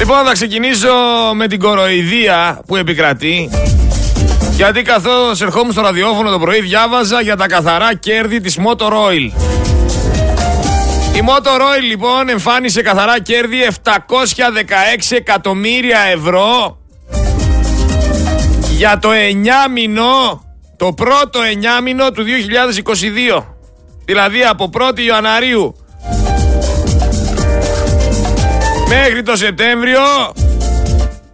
Λοιπόν, θα ξεκινήσω με την κοροϊδία που επικρατεί. Γιατί καθώς ερχόμουν στο ραδιόφωνο το πρωί, διάβαζα για τα καθαρά κέρδη της Motor Oil. Η Motor Oil λοιπόν εμφάνισε καθαρά κέρδη 716 εκατομμύρια ευρώ για το 9 μηνό, το πρώτο 9 μηνό του 2022. Δηλαδή από 1η Ιανουαρίου μέχρι το Σεπτέμβριο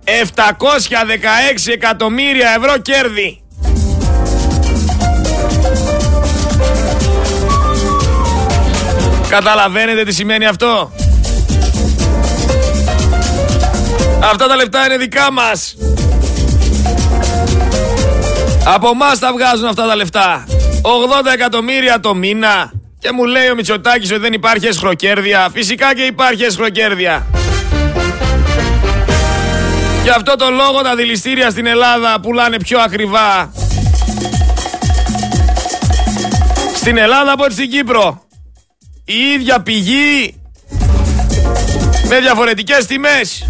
716 εκατομμύρια ευρώ κέρδη. Καταλαβαίνετε τι σημαίνει αυτό; Αυτά τα λεφτά είναι δικά μας. Από εμά τα βγάζουν αυτά τα λεφτά. 80 εκατομμύρια το μήνα. Και μου λέει ο Μητσοτάκης ότι δεν υπάρχει εσχροκέρδια. Φυσικά και υπάρχει εσχροκέρδια. Γι' αυτό το λόγο τα δηληστήρια στην Ελλάδα πουλάνε πιο ακριβά. Στην Ελλάδα από στην Κύπρο. Η ίδια πηγή με διαφορετικές τιμές.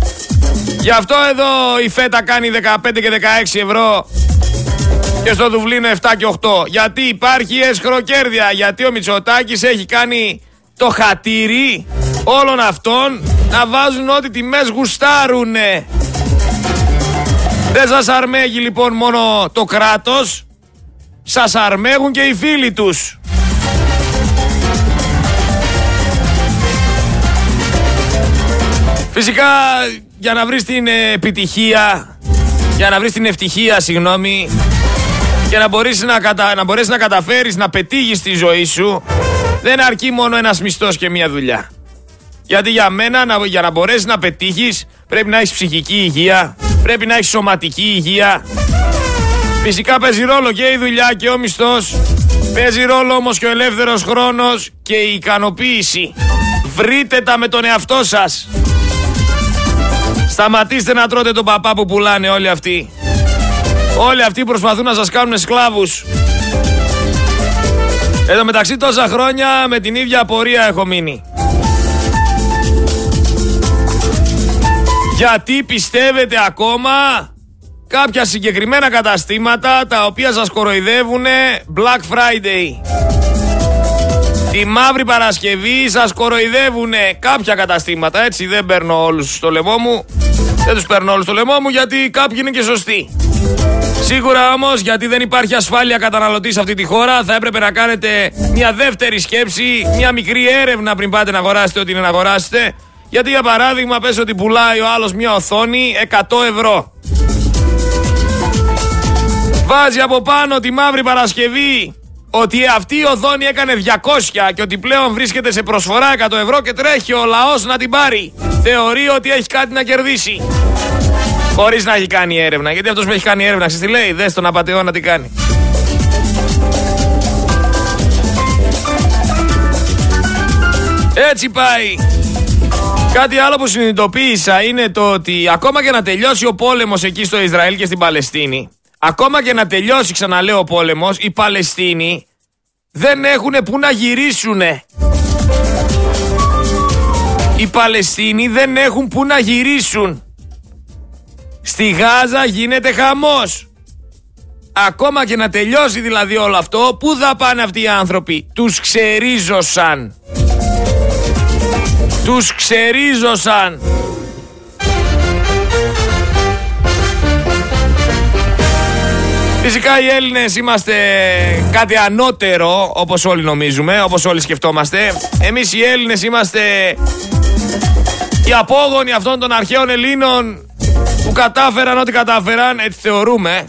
Γι' αυτό εδώ η φέτα κάνει 15 και 16 ευρώ και στο Δουβλίνο 7 και 8. Γιατί υπάρχει εσχροκέρδια. Γιατί ο Μητσοτάκης έχει κάνει το χατήρι όλων αυτών να βάζουν ό,τι τιμές γουστάρουνε. Δεν σας αρμέγει λοιπόν μόνο το κράτος, σας αρμέγουν και οι φίλοι τους. Φυσικά για να βρεις την επιτυχία, για να βρεις την ευτυχία, συγγνώμη, και να μπορείς να, κατα... να, μπορείς να καταφέρεις να πετύχεις τη ζωή σου, δεν αρκεί μόνο ένας μισθός και μια δουλειά. Γιατί για μένα, για να μπορέσεις να πετύχεις, πρέπει να έχεις ψυχική υγεία, πρέπει να έχεις σωματική υγεία. Φυσικά παίζει ρόλο και η δουλειά και ο μισθός. Παίζει ρόλο όμως και ο ελεύθερος χρόνος και η ικανοποίηση. Βρείτε τα με τον εαυτό σας. Σταματήστε να τρώτε τον παπά που πουλάνε όλοι αυτοί. Όλοι αυτοί προσπαθούν να σας κάνουν σκλάβους. Εδώ μεταξύ τόσα χρόνια με την ίδια απορία έχω μείνει. Γιατί πιστεύετε ακόμα κάποια συγκεκριμένα καταστήματα τα οποία σας κοροϊδεύουν Black Friday; Τη Μαύρη Παρασκευή σας κοροϊδεύουν κάποια καταστήματα. Έτσι; Δεν παίρνω όλους στο λαιμό μου. Δεν τους παίρνω όλους στο λαιμό μου γιατί κάποιοι είναι και σωστοί. Σίγουρα όμως, γιατί δεν υπάρχει ασφάλεια καταναλωτής σε αυτή τη χώρα, θα έπρεπε να κάνετε μια δεύτερη σκέψη, μια μικρή έρευνα πριν πάτε να αγοράσετε ό,τι είναι να αγοράσετε. Γιατί για παράδειγμα, πες ότι πουλάει ο άλλος μια οθόνη 100 ευρώ. Βάζει από πάνω τη μαύρη Παρασκευή ότι αυτή η οθόνη έκανε 200 και ότι πλέον βρίσκεται σε προσφορά 100 ευρώ και τρέχει ο λαός να την πάρει. Θεωρεί ότι έχει κάτι να κερδίσει. Χωρίς να έχει κάνει έρευνα. Γιατί αυτός που έχει κάνει έρευνα, ξέρεις τι λέει, δες τον απαταιώ να τι κάνει. Έτσι πάει. Κάτι άλλο που συνειδητοποίησα είναι το ότι ακόμα και να τελειώσει ο πόλεμος εκεί στο Ισραήλ και στην Παλαιστίνη, ακόμα και να τελειώσει ξαναλέω ο πόλεμος, οι Παλαιστίνοι δεν έχουν που να γυρίσουν. Οι Παλαιστίνοι δεν έχουν που να γυρίσουν. Στη Γάζα γίνεται χαμός. Ακόμα και να τελειώσει δηλαδή όλο αυτό, πού θα πάνε αυτοί οι άνθρωποι; Τους ξερίζωσαν. Τους ξερίζωσαν. Φυσικά οι Έλληνες είμαστε κάτι ανώτερο όπως όλοι νομίζουμε, όπως όλοι σκεφτόμαστε. Εμείς οι Έλληνες είμαστε οι απόγονοι αυτών των αρχαίων Ελλήνων που κατάφεραν ό,τι κατάφεραν, έτσι θεωρούμε.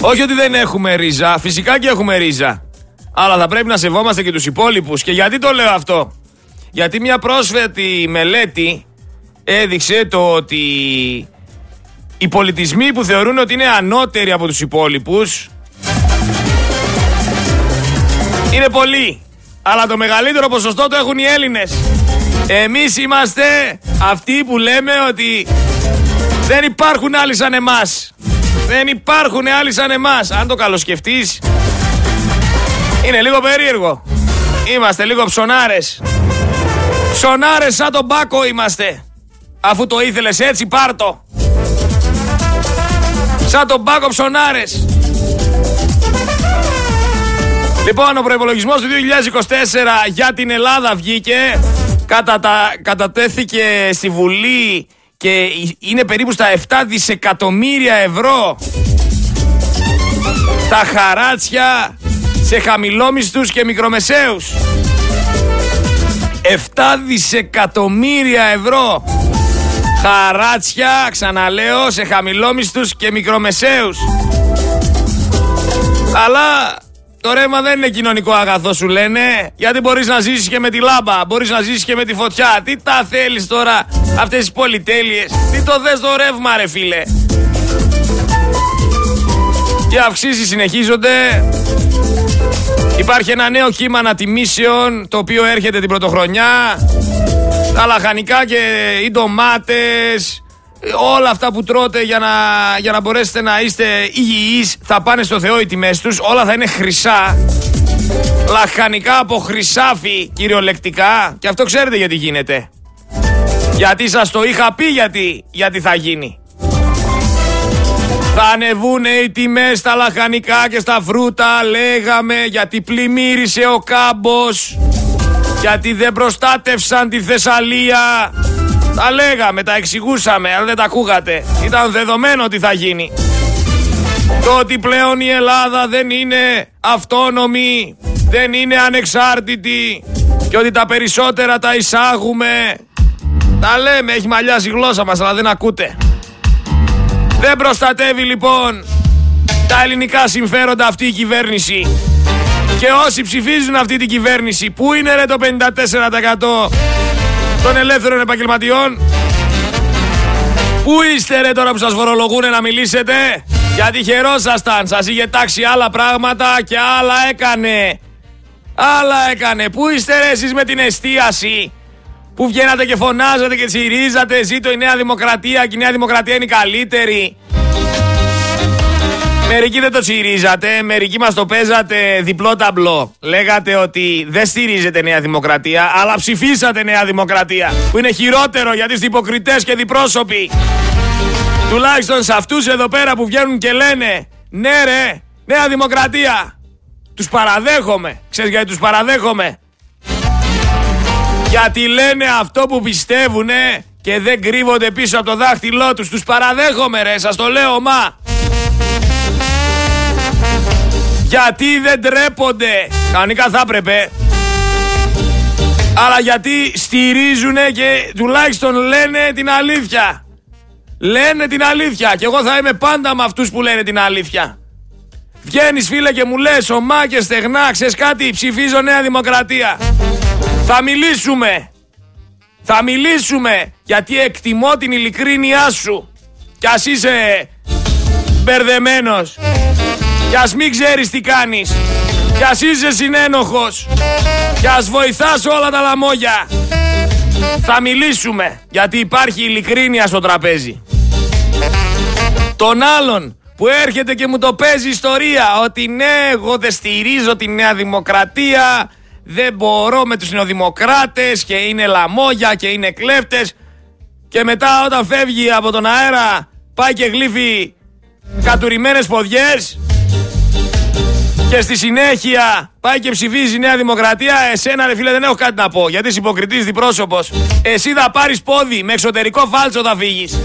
Όχι ότι δεν έχουμε ρίζα, φυσικά και έχουμε ρίζα. Αλλά θα πρέπει να σεβόμαστε και τους υπόλοιπους. Και γιατί το λέω αυτό; Γιατί μια πρόσφατη μελέτη έδειξε το ότι οι πολιτισμοί που θεωρούν ότι είναι ανώτεροι από τους υπόλοιπους είναι πολλοί. Αλλά το μεγαλύτερο ποσοστό το έχουν οι Έλληνες. Εμείς είμαστε αυτοί που λέμε ότι δεν υπάρχουν άλλοι σαν εμάς. Δεν υπάρχουν άλλοι σαν εμάς. Αν το καλοσκεφτείς, είναι λίγο περίεργο. Είμαστε λίγο ψωνάρες. Ψωνάρες σαν τον Πάκο είμαστε. Αφού το ήθελες έτσι πάρτο. Σαν τον Πάκο Ψωνάρες. Λοιπόν, ο προπολογισμό του 2024 για την Ελλάδα βγήκε. Κατατα... Κατατέθηκε στη Βουλή και είναι περίπου στα 7 δισεκατομμύρια ευρώ τα χαράτσια σε χαμηλόμισθους και μικρομεσαίους. 7 δισεκατομμύρια ευρώ. Χαράτσια, ξαναλέω, σε χαμηλόμισθους και μικρομεσαίους. Αλλά το ρεύμα δεν είναι κοινωνικό αγαθό σου λένε. Γιατί μπορείς να ζήσεις και με τη λάμπα Μπορείς να ζήσεις και με τη φωτιά. Τι τα θέλεις τώρα αυτές τις πολυτέλειες; Τι το θες το ρεύμα ρε φίλε; Και αυξήσεις συνεχίζονται Υπάρχει ένα νέο κύμα ανατιμήσεων Το οποίο έρχεται την πρωτοχρονιά Τα λαχανικά και οι ντομάτες όλα αυτά που τρώτε για να, για να μπορέσετε να είστε υγιείς θα πάνε στο Θεό οι τιμές τους, όλα θα είναι χρυσά. Λαχανικά από χρυσάφι κυριολεκτικά και αυτό ξέρετε γιατί γίνεται. Γιατί σας το είχα πει γιατί, γιατί θα γίνει. Θα ανεβούν οι τιμές στα λαχανικά και στα φρούτα λέγαμε γιατί πλημμύρισε ο κάμπος γιατί δεν προστάτευσαν τη Θεσσαλία τα λέγαμε, τα εξηγούσαμε, αλλά δεν τα ακούγατε. Ήταν δεδομένο ότι θα γίνει. Το ότι πλέον η Ελλάδα δεν είναι αυτόνομη, δεν είναι ανεξάρτητη και ότι τα περισσότερα τα εισάγουμε. Τα λέμε, έχει μαλλιάσει η γλώσσα μας, αλλά δεν ακούτε. Δεν προστατεύει λοιπόν τα ελληνικά συμφέροντα αυτή η κυβέρνηση. Και όσοι ψηφίζουν αυτή την κυβέρνηση, πού είναι ρε το 54% των ελεύθερων επαγγελματιών. Πού είστε ρε τώρα που σας φορολογούν να μιλήσετε. Γιατί χαιρόσασταν, σας είχε τάξει άλλα πράγματα και άλλα έκανε. Άλλα έκανε. Πού είστε ρε εσείς με την εστίαση; Που βγαίνατε και φωνάζατε και τσιρίζατε. Ζήτω η Νέα Δημοκρατία και η Νέα Δημοκρατία είναι η καλύτερη. Μερικοί δεν το τσιρίζατε, μερικοί μας το παίζατε διπλό ταμπλό. Λέγατε ότι δεν στηρίζετε Νέα Δημοκρατία, αλλά ψηφίσατε Νέα Δημοκρατία. Που είναι χειρότερο για τις υποκριτές και διπρόσωποι. Τουλάχιστον σε αυτούς εδώ πέρα που βγαίνουν και λένε Ναι ρε, Νέα Δημοκρατία. Τους παραδέχομαι. Ξέρεις γιατί τους παραδέχομαι; Γιατί λένε αυτό που πιστεύουνε και δεν κρύβονται πίσω από το δάχτυλό τους. Τους παραδέχομαι ρε, σας το λέω μα. Γιατί δεν τρέπονται. Κανονικά θα έπρεπε. Αλλά γιατί στηρίζουνε και τουλάχιστον λένε την αλήθεια. Λένε την αλήθεια. Και εγώ θα είμαι πάντα με αυτούς που λένε την αλήθεια. Βγαίνεις φίλε και μου λες ομά και στεγνά, ξέρεις κάτι, ψηφίζω Νέα Δημοκρατία. Θα μιλήσουμε. Θα μιλήσουμε γιατί εκτιμώ την ειλικρίνειά σου. Κι ας είσαι μπερδεμένος. Κι ας μην ξέρεις τι κάνεις. Κι ας είσαι συνένοχος. Κι ας βοηθάς όλα τα λαμόγια. Θα μιλήσουμε γιατί υπάρχει ειλικρίνεια στο τραπέζι. Τον άλλον που έρχεται και μου το παίζει ιστορία ότι ναι εγώ δεν στηρίζω τη Νέα Δημοκρατία δεν μπορώ με τους νεοδημοκράτες και είναι λαμόγια και είναι κλέφτες και μετά όταν φεύγει από τον αέρα πάει και γλύφει κατουρημένες ποδιές και στη συνέχεια πάει και ψηφίζει η Νέα Δημοκρατία. Εσένα, ρε φίλε, δεν έχω κάτι να πω. Γιατί είσαι υποκριτής διπρόσωπος. Εσύ θα πάρεις πόδι. Με εξωτερικό φάλτσο θα φύγεις.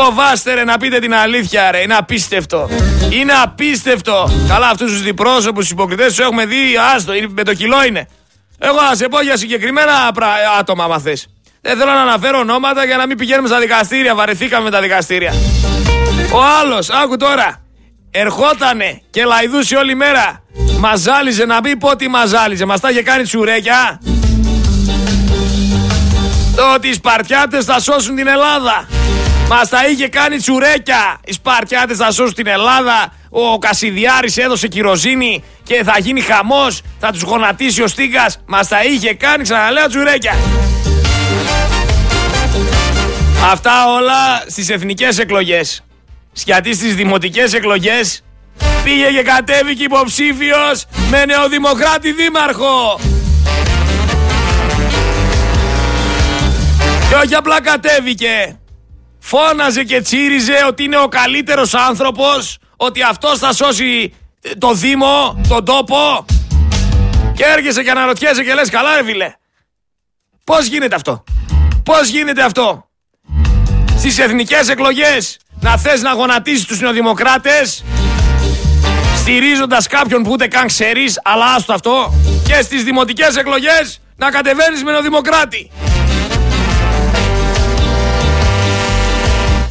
Φοβάστε ρε να πείτε την αλήθεια ρε, είναι απίστευτο. Είναι απίστευτο. Καλά αυτούς τους διπρόσωπους, τους υποκριτές τους έχουμε δει, άστο, με το κιλό είναι. Εγώ να σε πω για συγκεκριμένα άτομα άμα θες. Δεν θέλω να αναφέρω ονόματα για να μην πηγαίνουμε στα δικαστήρια, βαρεθήκαμε με τα δικαστήρια. Ο άλλος, άκου τώρα, ερχότανε και λαϊδούσε όλη μέρα. Μαζάλιζε να πει πότε μαζάλιζε. Μας τα είχε κάνει τσουρέκια. Το ότι οι Σπαρτιάτες θα σώσουν την Ελλάδα. Μας τα είχε κάνει τσουρέκια. Οι Σπαρτιάτες θα σώσουν την Ελλάδα. Ο Κασιδιάρης έδωσε κυροζίνη και θα γίνει χαμός. Θα τους γονατίσει ο Στίγκας. Μας τα είχε κάνει ξαναλέω τσουρέκια. Αυτά όλα στις εθνικές εκλογές γιατί στις δημοτικές εκλογές πήγε και κατέβηκε υποψήφιος με νεοδημοκράτη δήμαρχο. όχι απλά κατέβηκε. Φώναζε και τσίριζε ότι είναι ο καλύτερος άνθρωπος, ότι αυτός θα σώσει το Δήμο, τον τόπο. Και έρχεσαι και αναρωτιέσαι και λες καλά ρε φίλε. Πώς γίνεται αυτό; Πώς γίνεται αυτό; Στις εθνικές εκλογές να θες να γονατίσεις τους νεοδημοκράτες στηρίζοντας κάποιον που ούτε καν ξέρεις, αλλά άστο αυτό, και στις δημοτικές εκλογές να κατεβαίνεις με νεοδημοκράτη.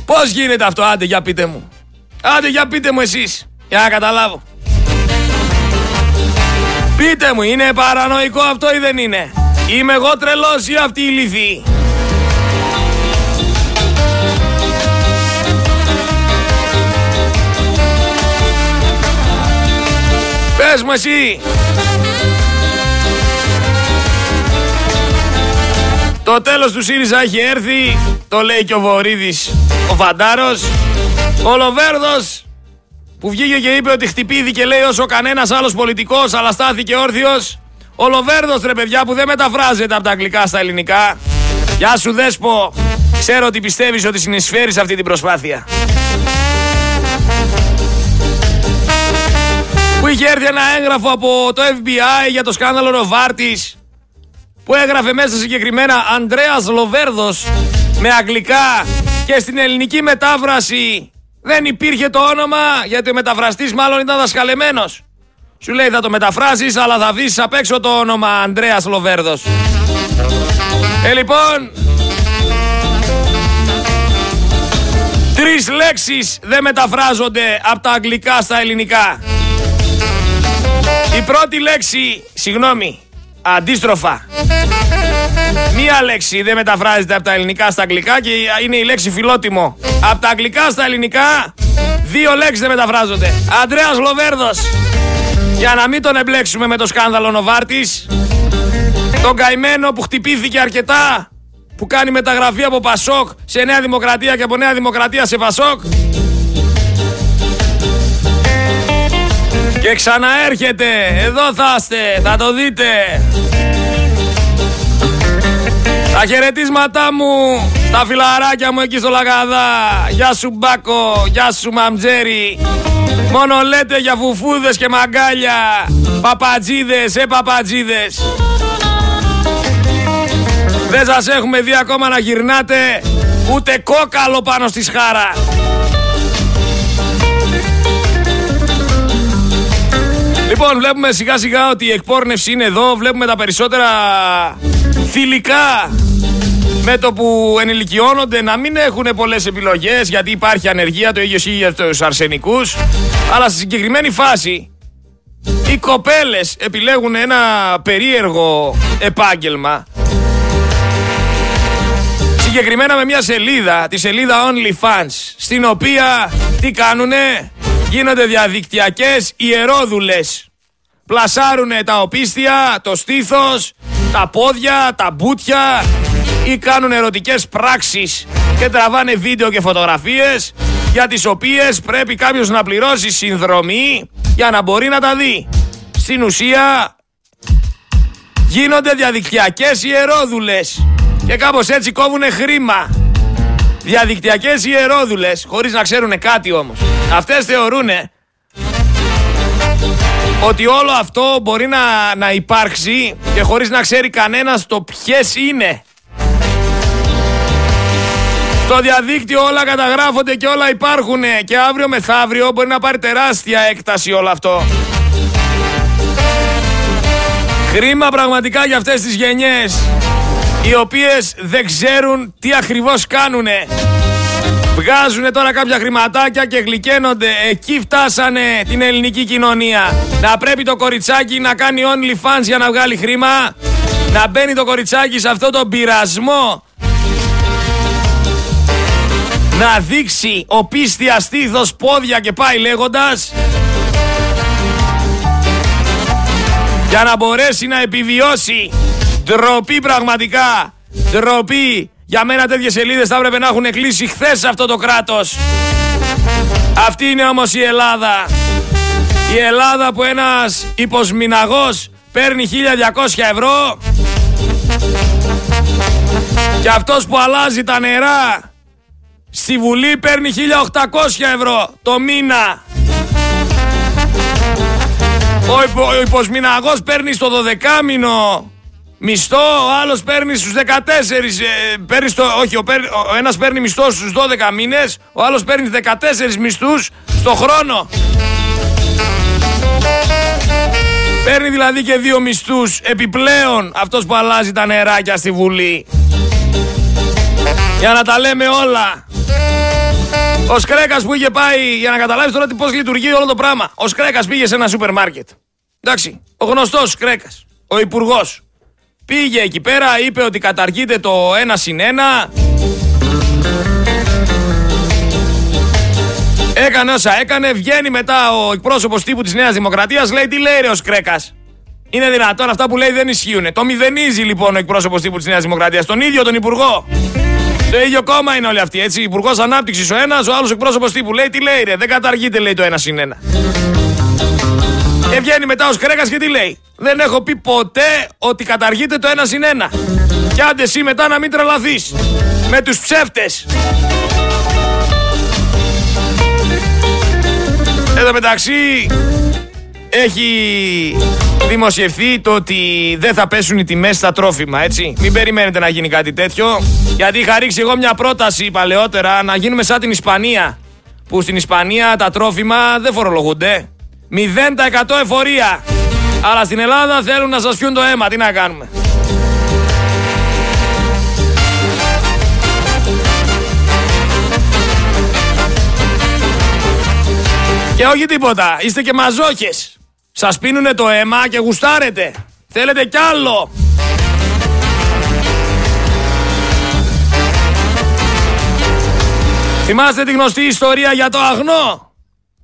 Πώς γίνεται αυτό, άντε για πείτε μου. Άντε για πείτε μου εσείς, για να καταλάβω. Πείτε μου, είναι παρανοϊκό αυτό ή δεν είναι; Είμαι εγώ τρελός ή αυτή η λυθή; Πες μου εσύ. Το τέλος του ΣΥΡΙΖΑ έχει έρθει, το λέει και ο Βορύδης, ο Φαντάρος. Ο Λοβέρδος που βγήκε και είπε ότι χτυπήθηκε λέει όσο κανένας άλλος πολιτικός αλλά στάθηκε όρθιος. Ο Λοβέρδος ρε παιδιά που δεν μεταφράζεται από τα αγγλικά στα ελληνικά. Γεια σου Δέσπο, ξέρω ότι πιστεύεις ότι συνεισφέρεις αυτή την προσπάθεια. Που είχε έρθει ένα έγγραφο από το FBI για το σκάνδαλο Ροβάρτης που έγραφε μέσα συγκεκριμένα Ανδρέας Λοβέρδος με αγγλικά και στην ελληνική μετάφραση δεν υπήρχε το όνομα γιατί ο μεταφραστής μάλλον ήταν δασκαλεμένος. Σου λέει θα το μεταφράσεις αλλά θα βρεις απ' έξω το όνομα Ανδρέας Λοβέρδος. Ε λοιπόν, τρεις λέξεις δεν μεταφράζονται από τα αγγλικά στα ελληνικά. Η πρώτη λέξη, συγγνώμη, αντίστροφα. Μία λέξη δεν μεταφράζεται από τα ελληνικά στα αγγλικά και είναι η λέξη φιλότιμο. Από τα αγγλικά στα ελληνικά, δύο λέξεις δεν μεταφράζονται. Αντρέας Λοβέρδος. Για να μην τον εμπλέξουμε με το σκάνδαλο Νοβάρτης. Τον καημένο που χτυπήθηκε αρκετά. Που κάνει μεταγραφή από Πασόκ σε Νέα Δημοκρατία και από Νέα Δημοκρατία σε Πασόκ. Και ξαναέρχεται. Εδώ θα είστε. Θα το δείτε. Τα χαιρετίσματά μου στα φιλαράκια μου εκεί στο Λαγαδά. Γεια σου Μπάκο, γεια σου Μαμτζέρι. Μόνο λέτε για φουφούδες και μαγκάλια. Παπατζίδες, ε παπατζίδες. Δεν σας έχουμε δει ακόμα να γυρνάτε ούτε κόκαλο πάνω στη σχάρα. Λοιπόν, βλέπουμε σιγά σιγά ότι η εκπόρνευση είναι εδώ. Βλέπουμε τα περισσότερα θηλυκά με το που ενηλικιώνονται να μην έχουν πολλές επιλογές γιατί υπάρχει ανεργία, το ίδιο για τους αρσενικούς. Αλλά στη συγκεκριμένη φάση οι κοπέλες επιλέγουν ένα περίεργο επάγγελμα συγκεκριμένα με μια σελίδα, τη σελίδα OnlyFans στην οποία τι κάνουνε; Γίνονται διαδικτυακές ιερόδουλες. Πλασάρουνε τα οπίστια, το στήθος, τα πόδια, τα μπούτια ή κάνουν ερωτικές πράξεις και τραβάνε βίντεο και φωτογραφίες για τις οποίες πρέπει κάποιος να πληρώσει συνδρομή για να μπορεί να τα δει. Στην ουσία γίνονται διαδικτυακές ιερόδουλες και κάπως έτσι κόβουνε χρήμα. Διαδικτυακές ιερόδουλες, χωρίς να ξέρουν κάτι όμως. Αυτές θεωρούν ότι όλο αυτό μπορεί να, να υπάρξει και χωρίς να ξέρει κανένας το ποιες είναι. Στο διαδίκτυο όλα καταγράφονται και όλα υπάρχουν και αύριο μεθαύριο μπορεί να πάρει τεράστια έκταση όλο αυτό. Χρήμα πραγματικά για αυτές τις γενιές οι οποίες δεν ξέρουν τι ακριβώς κάνουνε. Βγάζουν τώρα κάποια χρηματάκια και γλυκαίνονται. Εκεί φτάσανε την ελληνική κοινωνία. Να πρέπει το κοριτσάκι να κάνει OnlyFans για να βγάλει χρήμα. Να μπαίνει το κοριτσάκι σε αυτό το πειρασμό. Να δείξει οπίστια στήθος, πόδια και πάει λέγοντας. Για να μπορέσει να επιβιώσει. Ντροπή πραγματικά. Ντροπή. Για μένα τέτοιες σελίδες θα έπρεπε να έχουν κλείσει χθες αυτό το κράτος. Αυτή είναι όμως η Ελλάδα. Η Ελλάδα που ένας υποσμηναγός παίρνει 1200 ευρώ και Και αυτός που αλλάζει τα νερά στη Βουλή παίρνει 1800 ευρώ το μήνα. Ο, υπο, ο υποσμηναγός παίρνει στο 12 μήνο μισθό, ο άλλος παίρνει στους 14, ε, παίρνει στο, όχι, ο, ο ένας παίρνει μισθό στους 12 μήνες, ο άλλος παίρνει 14 μισθούς στο χρόνο. Παίρνει δηλαδή και δύο μισθούς επιπλέον αυτός που αλλάζει τα νεράκια στη Βουλή. Για να τα λέμε όλα. Ο Σκρέκας που είχε πάει, για να καταλάβεις τώρα πώς λειτουργεί όλο το πράγμα. Ο Σκρέκας πήγε σε ένα σούπερ μάρκετ. Εντάξει, ο γνωστός Σκρέκας, ο υπουργός. Πήγε εκεί πέρα, είπε ότι καταργείται το 1 συν 1. Έκανε όσα έκανε, βγαίνει μετά ο εκπρόσωπος τύπου της Νέας Δημοκρατίας, λέει τι λέει ρε ο Σκρέκας; Είναι δυνατόν αυτά που λέει δεν ισχύουν. Το μηδενίζει λοιπόν ο εκπρόσωπος τύπου της Νέας Δημοκρατίας, τον ίδιο τον υπουργό. Το ίδιο κόμμα είναι όλοι αυτοί, έτσι. Υπουργός Ανάπτυξης ο ένας, ο άλλος εκπρόσωπος τύπου. Λέει τι λέει, ρε. Δεν καταργείται, λέει το ένα συν ένα. Και βγαίνει μετά ο Σκρέκα και τι λέει. Δεν έχω πει ποτέ ότι καταργείται το ένα συν ένα. Και άντε εσύ μετά να μην τρελαθείς. Με τους ψεύτες. Εδώ μεταξύ έχει δημοσιευθεί το ότι δεν θα πέσουν οι τιμές στα τρόφιμα, έτσι. Μην περιμένετε να γίνει κάτι τέτοιο. Γιατί είχα ρίξει εγώ μια πρόταση παλαιότερα να γίνουμε σαν την Ισπανία. Που στην Ισπανία τα τρόφιμα δεν φορολογούνται. 0% εφορία. Αλλά στην Ελλάδα θέλουν να σας πιούν το αίμα. Τι να κάνουμε. Και όχι τίποτα. Είστε και μαζόχες. Σας πίνουνε το αίμα και γουστάρετε. Θέλετε κι άλλο. Θυμάστε τη γνωστή ιστορία για το αγνό;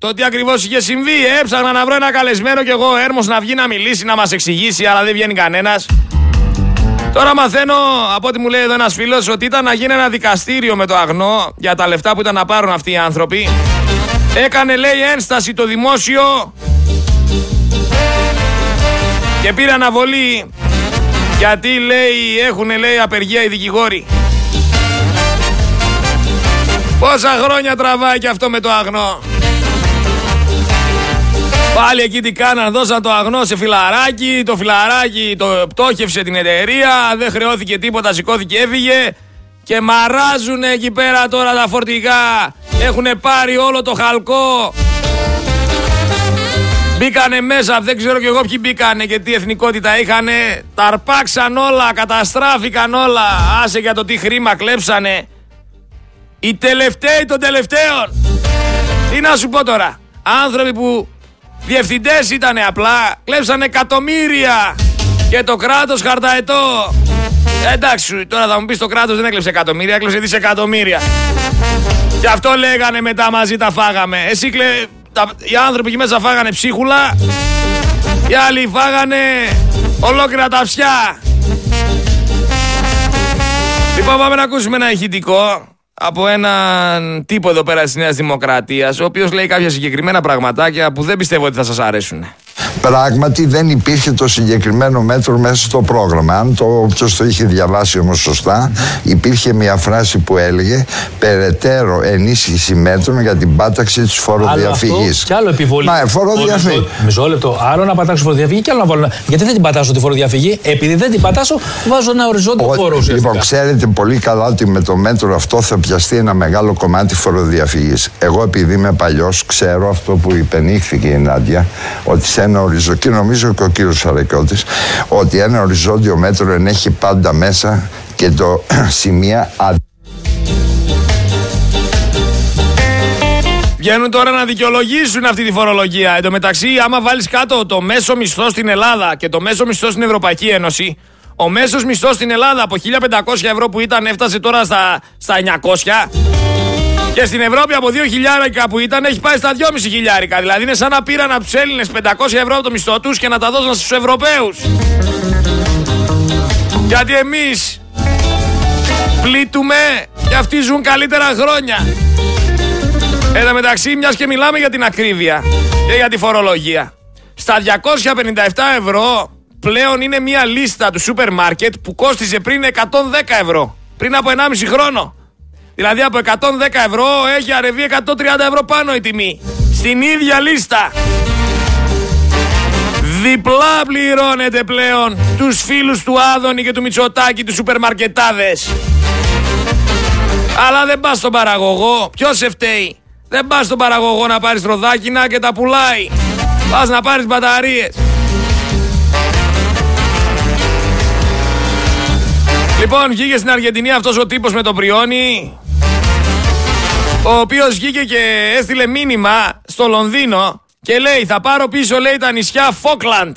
Το τι ακριβώς είχε συμβεί. Έψαχνα να βρω ένα καλεσμένο κι εγώ έρμος να βγει να μιλήσει, να μας εξηγήσει, αλλά δεν βγαίνει κανένας. Τώρα μαθαίνω από ό,τι μου λέει εδώ ένας φίλος ότι ήταν να γίνει ένα δικαστήριο με το αγνό για τα λεφτά που ήταν να πάρουν αυτοί οι άνθρωποι. Έκανε λέει ένσταση το δημόσιο και πήρε αναβολή γιατί λέει έχουν λέει απεργία οι δικηγόροι. Πόσα χρόνια τραβάει και αυτό με το αγνό. Πάλι εκεί τι κάναν, δώσαν το αγνό σε φιλαράκι, το φιλαράκι το πτώχευσε την εταιρεία, δεν χρεώθηκε τίποτα, σηκώθηκε, έφυγε και μαράζουν εκεί πέρα τώρα τα φορτηγά. Έχουν πάρει όλο το χαλκό Μπήκανε μέσα, δεν ξέρω κι εγώ ποιοι μπήκανε και τι εθνικότητα είχανε. Τα αρπάξαν όλα, καταστράφηκαν όλα. Άσε για το τι χρήμα κλέψανε. Οι τελευταίοι των τελευταίων. Τι να σου πω τώρα. Άνθρωποι που διευθυντές ήταν απλά, κλέψανε εκατομμύρια. Και το κράτος χαρταετό. Εντάξει, τώρα θα μου πεις το κράτος δεν έκλεψε εκατομμύρια, έκλεψε δισεκατομμύρια. Και αυτό λέγανε μετά μαζί τα φάγαμε. Εσύ κλε τα, οι άνθρωποι εκεί μέσα φάγανε ψίχουλα, οι άλλοι φάγανε ολόκληρα τα ψιά. Λοιπόν, πάμε να ακούσουμε ένα ηχητικό από έναν τύπο εδώ πέρα της Νέας Δημοκρατίας, ο οποίος λέει κάποια συγκεκριμένα πραγματάκια που δεν πιστεύω ότι θα σας αρέσουν. Πράγματι δεν υπήρχε το συγκεκριμένο μέτρο μέσα στο πρόγραμμα. Αν το όποιος το είχε διαβάσει όμως σωστά, υπήρχε μια φράση που έλεγε περαιτέρω ενίσχυση μέτρων για την πάταξη της φοροδιαφυγής. Και άλλο επιβολή. Μα, φοροδιαφυγή. Μισό λεπτό. Άλλο να πατάξω φοροδιαφυγή και άλλο να βάλω. Γιατί δεν την πατάσω τη φοροδιαφυγή, επειδή δεν την πατάσω, βάζω ένα οριζόντιο φόρο. Λοιπόν, ξέρετε πολύ καλά ότι με το μέτρο αυτό θα πιαστεί ένα μεγάλο κομμάτι φοροδιαφυγής. Εγώ, επειδή είμαι παλιός, ξέρω αυτό που υπενήχθηκε η Νάντια, ότι σε ένα οριζόντιο, και νομίζω και ο κύριος Σαρακιώτης, ότι ένα οριζόντιο μέτρο ενέχει πάντα μέσα και το σημεία Βγαίνουν τώρα να δικαιολογήσουν αυτή τη φορολογία. Εν τω μεταξύ, άμα βάλεις κάτω το μέσο μισθό στην Ελλάδα και το μέσο μισθό στην Ευρωπαϊκή Ένωση, ο μέσος μισθός στην Ελλάδα από 1500 ευρώ που ήταν έφτασε τώρα στα, στα 900. Και στην Ευρώπη από 2 χιλιάρικα που ήταν έχει πάει στα 2,5 χιλιάρικα. Δηλαδή είναι σαν να πήραν από τους Έλληνες 500 ευρώ από το μισθό τους και να τα δώσουν στους Ευρωπαίους. Γιατί εμείς πλήττουμε και αυτοί ζουν καλύτερα χρόνια. Εν τω μεταξύ, μιας και μιλάμε για την ακρίβεια και για τη φορολογία. Στα 257 ευρώ πλέον είναι μια λίστα του σούπερ μάρκετ που κόστιζε πριν 110 ευρώ πριν από 1,5 χρόνο. Δηλαδή από 110 ευρώ έχει αρεβεί 130 ευρώ πάνω η τιμή. Στην ίδια λίστα. Διπλά πληρώνετε πλέον τους φίλους του Άδωνη και του Μητσοτάκη τους σούπερ μαρκετάδες. Αλλά δεν πας στον παραγωγό. Ποιος σε φταίει; Δεν πας στον παραγωγό να πάρεις τροδάκινα και τα πουλάει. Πας να πάρεις μπαταρίες. Λοιπόν, βγήκε στην Αργεντινή αυτός ο τύπος με το πριόνι ο οποίος βγήκε και έστειλε μήνυμα στο Λονδίνο και λέει θα πάρω πίσω λέει τα νησιά Φόκλαντ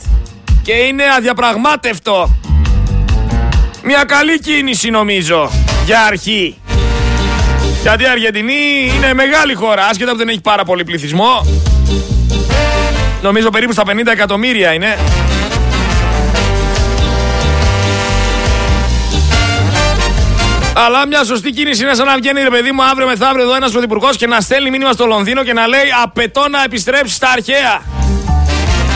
και είναι αδιαπραγμάτευτο. Μια καλή κίνηση νομίζω για αρχή. Γιατί η Αργεντινή είναι μεγάλη χώρα, άσχετα που δεν έχει πάρα πολύ πληθυσμό. Νομίζω περίπου στα 50 εκατομμύρια είναι. Αλλά μια σωστή κίνηση είναι σαν να βγαίνει ρε παιδί μου αύριο μεθαύριο εδώ ένας πρωθυπουργός και να στέλνει μήνυμα στο Λονδίνο και να λέει Απαιτώ να επιστρέψει στα αρχαία.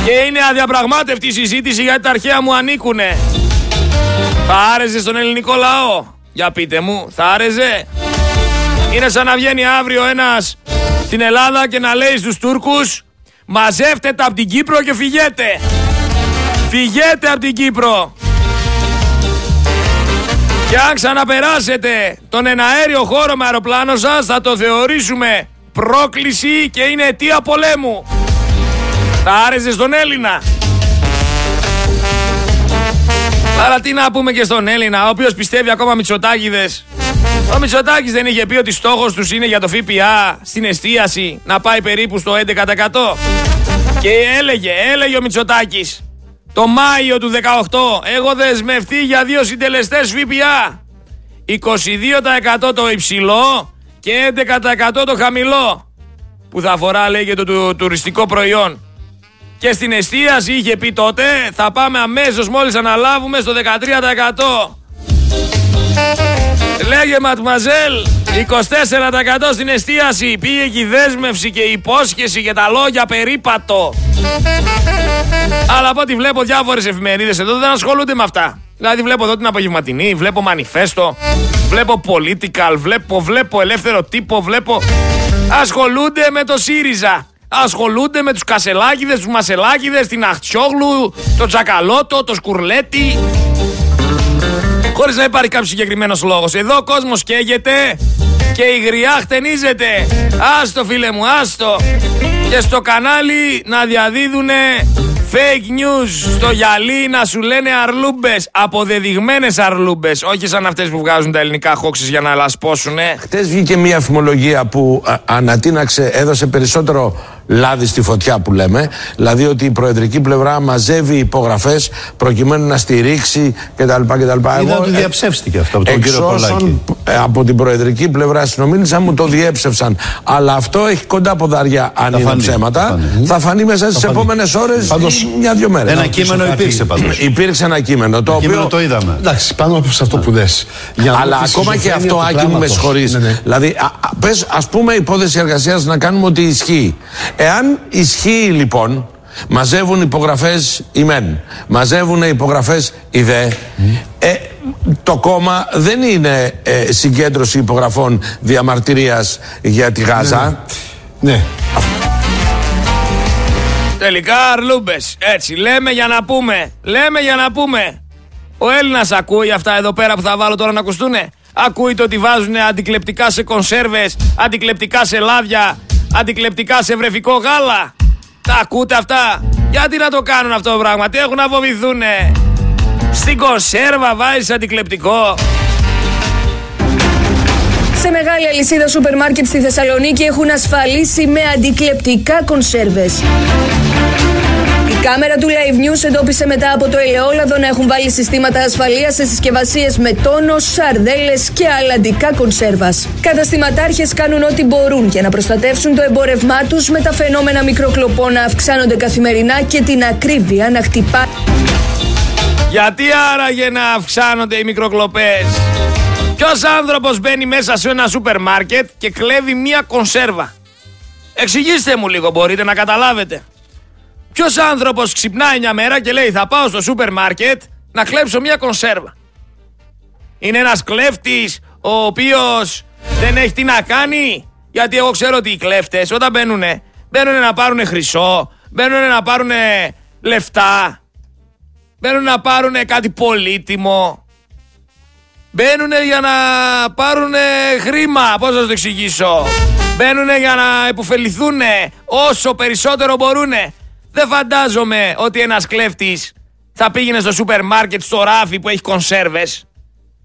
Και είναι αδιαπραγμάτευτη η συζήτηση γιατί τα αρχαία μου ανήκουνε. Θα άρεσε στον ελληνικό λαό; Για πείτε μου, θα άρεσε. Είναι σαν να βγαίνει αύριο ένας στην Ελλάδα και να λέει στους Τούρκους Μαζεύτε τα από την Κύπρο και φυγέτε. Φυγέτε από την Κύπρο. Και αν ξαναπεράσετε τον εναέριο χώρο με αεροπλάνο σας θα το θεωρήσουμε πρόκληση και είναι αιτία πολέμου. Θα άρεσε στον Έλληνα. Άρα τι να πούμε και στον Έλληνα, ο οποίος πιστεύει ακόμα Μητσοτάκηδες. Ο Μητσοτάκης δεν είχε πει ότι στόχος τους είναι για το ΦΠΑ στην εστίαση να πάει περίπου στο 11%. Και έλεγε, έλεγε ο Μητσοτάκης, το Μάιο του 18 έχω δεσμευτεί για δύο συντελεστές ΦΠΑ. 22% το υψηλό και 11% το χαμηλό. Που θα αφορά λέγε το, το τουριστικό προϊόν. Και στην εστίαση είχε πει τότε θα πάμε αμέσως μόλις αναλάβουμε στο 13%. Λέγε ματμαζέλ 24% στην εστίαση Πήγε και η δέσμευση και η υπόσχεση και τα λόγια περίπατο Αλλά από ό,τι βλέπω διάφορες εφημερίδες εδώ δεν ασχολούνται με αυτά Δηλαδή βλέπω εδώ την απογευματινή, βλέπω μανιφέστο, βλέπω political, βλέπω, βλέπω ελεύθερο τύπο, βλέπω... Ασχολούνται με το ΣΥΡΙΖΑ. Ασχολούνται με τους Κασελάκηδες, τους Μασελάκηδες, την Αχτσιόγλου, το Τζακαλώτο, το Σκουρλέτι. Χωρίς να υπάρχει κάποιος συγκεκριμένος λόγος. Εδώ ο κόσμος καίγεται και η γριά χτενίζεται. Άστο φίλε μου, άστο. Και στο κανάλι να διαδίδουνε fake news στο γυαλί να σου λένε αρλούμπες. Αποδεδειγμένες αρλούμπες. Όχι σαν αυτές που βγάζουν τα ελληνικά χόξεις για να λασπώσουνε. Χτες βγήκε μια αφημολογία που ανατείναξε, έδωσε περισσότερο λάδι στη φωτιά που λέμε. Δηλαδή ότι η προεδρική πλευρά μαζεύει υπογραφές προκειμένου να στηρίξει κτλ. κτλ. Είδα ότι διαψεύστηκε αυτό από τον κύριο Πολάκη. Ε, από την προεδρική πλευρά συνομίλησα μου το διέψευσαν. Αλλά αυτό έχει κοντά ποδάρια αν είναι ψέματα. Θα φανεί μέσα στις επόμενες ώρες ή μια-δυο μέρες. Ένα κείμενο υπήρξε πάντως. Υπήρξε ένα κείμενο. Το οποίο το είδαμε. Εντάξει, πάνω από αυτό που λες. Αλλά ακόμα και αυτό, Άκη μου, με συγχωρείς. Ναι, ναι. Δηλαδή, πες, ας πούμε, υπόθεση εργασίας να κάνουμε ότι ισχύει. Εάν ισχύει λοιπόν, μαζεύουν υπογραφές οι μεν, μαζεύουν υπογραφές οι δε, ε, το κόμμα δεν είναι ε, συγκέντρωση υπογραφών διαμαρτυρίας για τη Γάζα. Ναι. ναι. Τελικά αρλούμπες. Έτσι, λέμε για να πούμε. Λέμε για να πούμε. Ο Έλληνας ακούει αυτά εδώ πέρα που θα βάλω τώρα να ακουστούνε; Ακούει το ότι βάζουν αντικλεπτικά σε κονσέρβες, αντικλεπτικά σε λάδια, αντικλεπτικά σε βρεφικό γάλα. Τα ακούτε αυτά; Γιατί να το κάνουν αυτό το πράγμα; Τι έχουν να φοβηθούνε. Στην κονσέρβα βάζεις αντικλεπτικό. Σε μεγάλη αλυσίδα σούπερ μάρκετ στη Θεσσαλονίκη έχουν ασφαλίσει με αντικλεπτικά κονσέρβες. Η κάμερα του Live News εντόπισε μετά από το ελαιόλαδο να έχουν βάλει συστήματα ασφαλείας σε συσκευασίες με τόνο, σαρδέλες και αλλαντικά κονσέρβας. Καταστηματάρχες κάνουν ό,τι μπορούν για να προστατεύσουν το εμπόρευμά τους με τα φαινόμενα μικροκλοπών να αυξάνονται καθημερινά και την ακρίβεια να χτυπά. Γιατί άραγε να αυξάνονται οι μικροκλοπές; Ποιος άνθρωπος μπαίνει μέσα σε ένα σούπερ μάρκετ και κλέβει μία κονσέρβα; Εξηγήστε μου λίγο, μπορείτε να καταλάβετε. Ποιος άνθρωπος ξυπνάει μια μέρα και λέει: Θα πάω στο σούπερ μάρκετ να κλέψω μια κονσέρβα. Είναι ένας κλέφτης ο οποίος δεν έχει τι να κάνει; Γιατί εγώ ξέρω ότι οι κλέφτες όταν μπαίνουνε, μπαίνουνε να πάρουν χρυσό, μπαίνουνε να πάρουν λεφτά, μπαίνουνε να πάρουν κάτι πολύτιμο. Μπαίνουν για να πάρουν χρήμα, πώς θα το εξηγήσω. Μπαίνουν για να υποφεληθούν όσο περισσότερο μπορούν. Δεν φαντάζομαι ότι ένας κλέφτης θα πήγαινε στο σούπερ μάρκετ στο ράφι που έχει κονσέρβες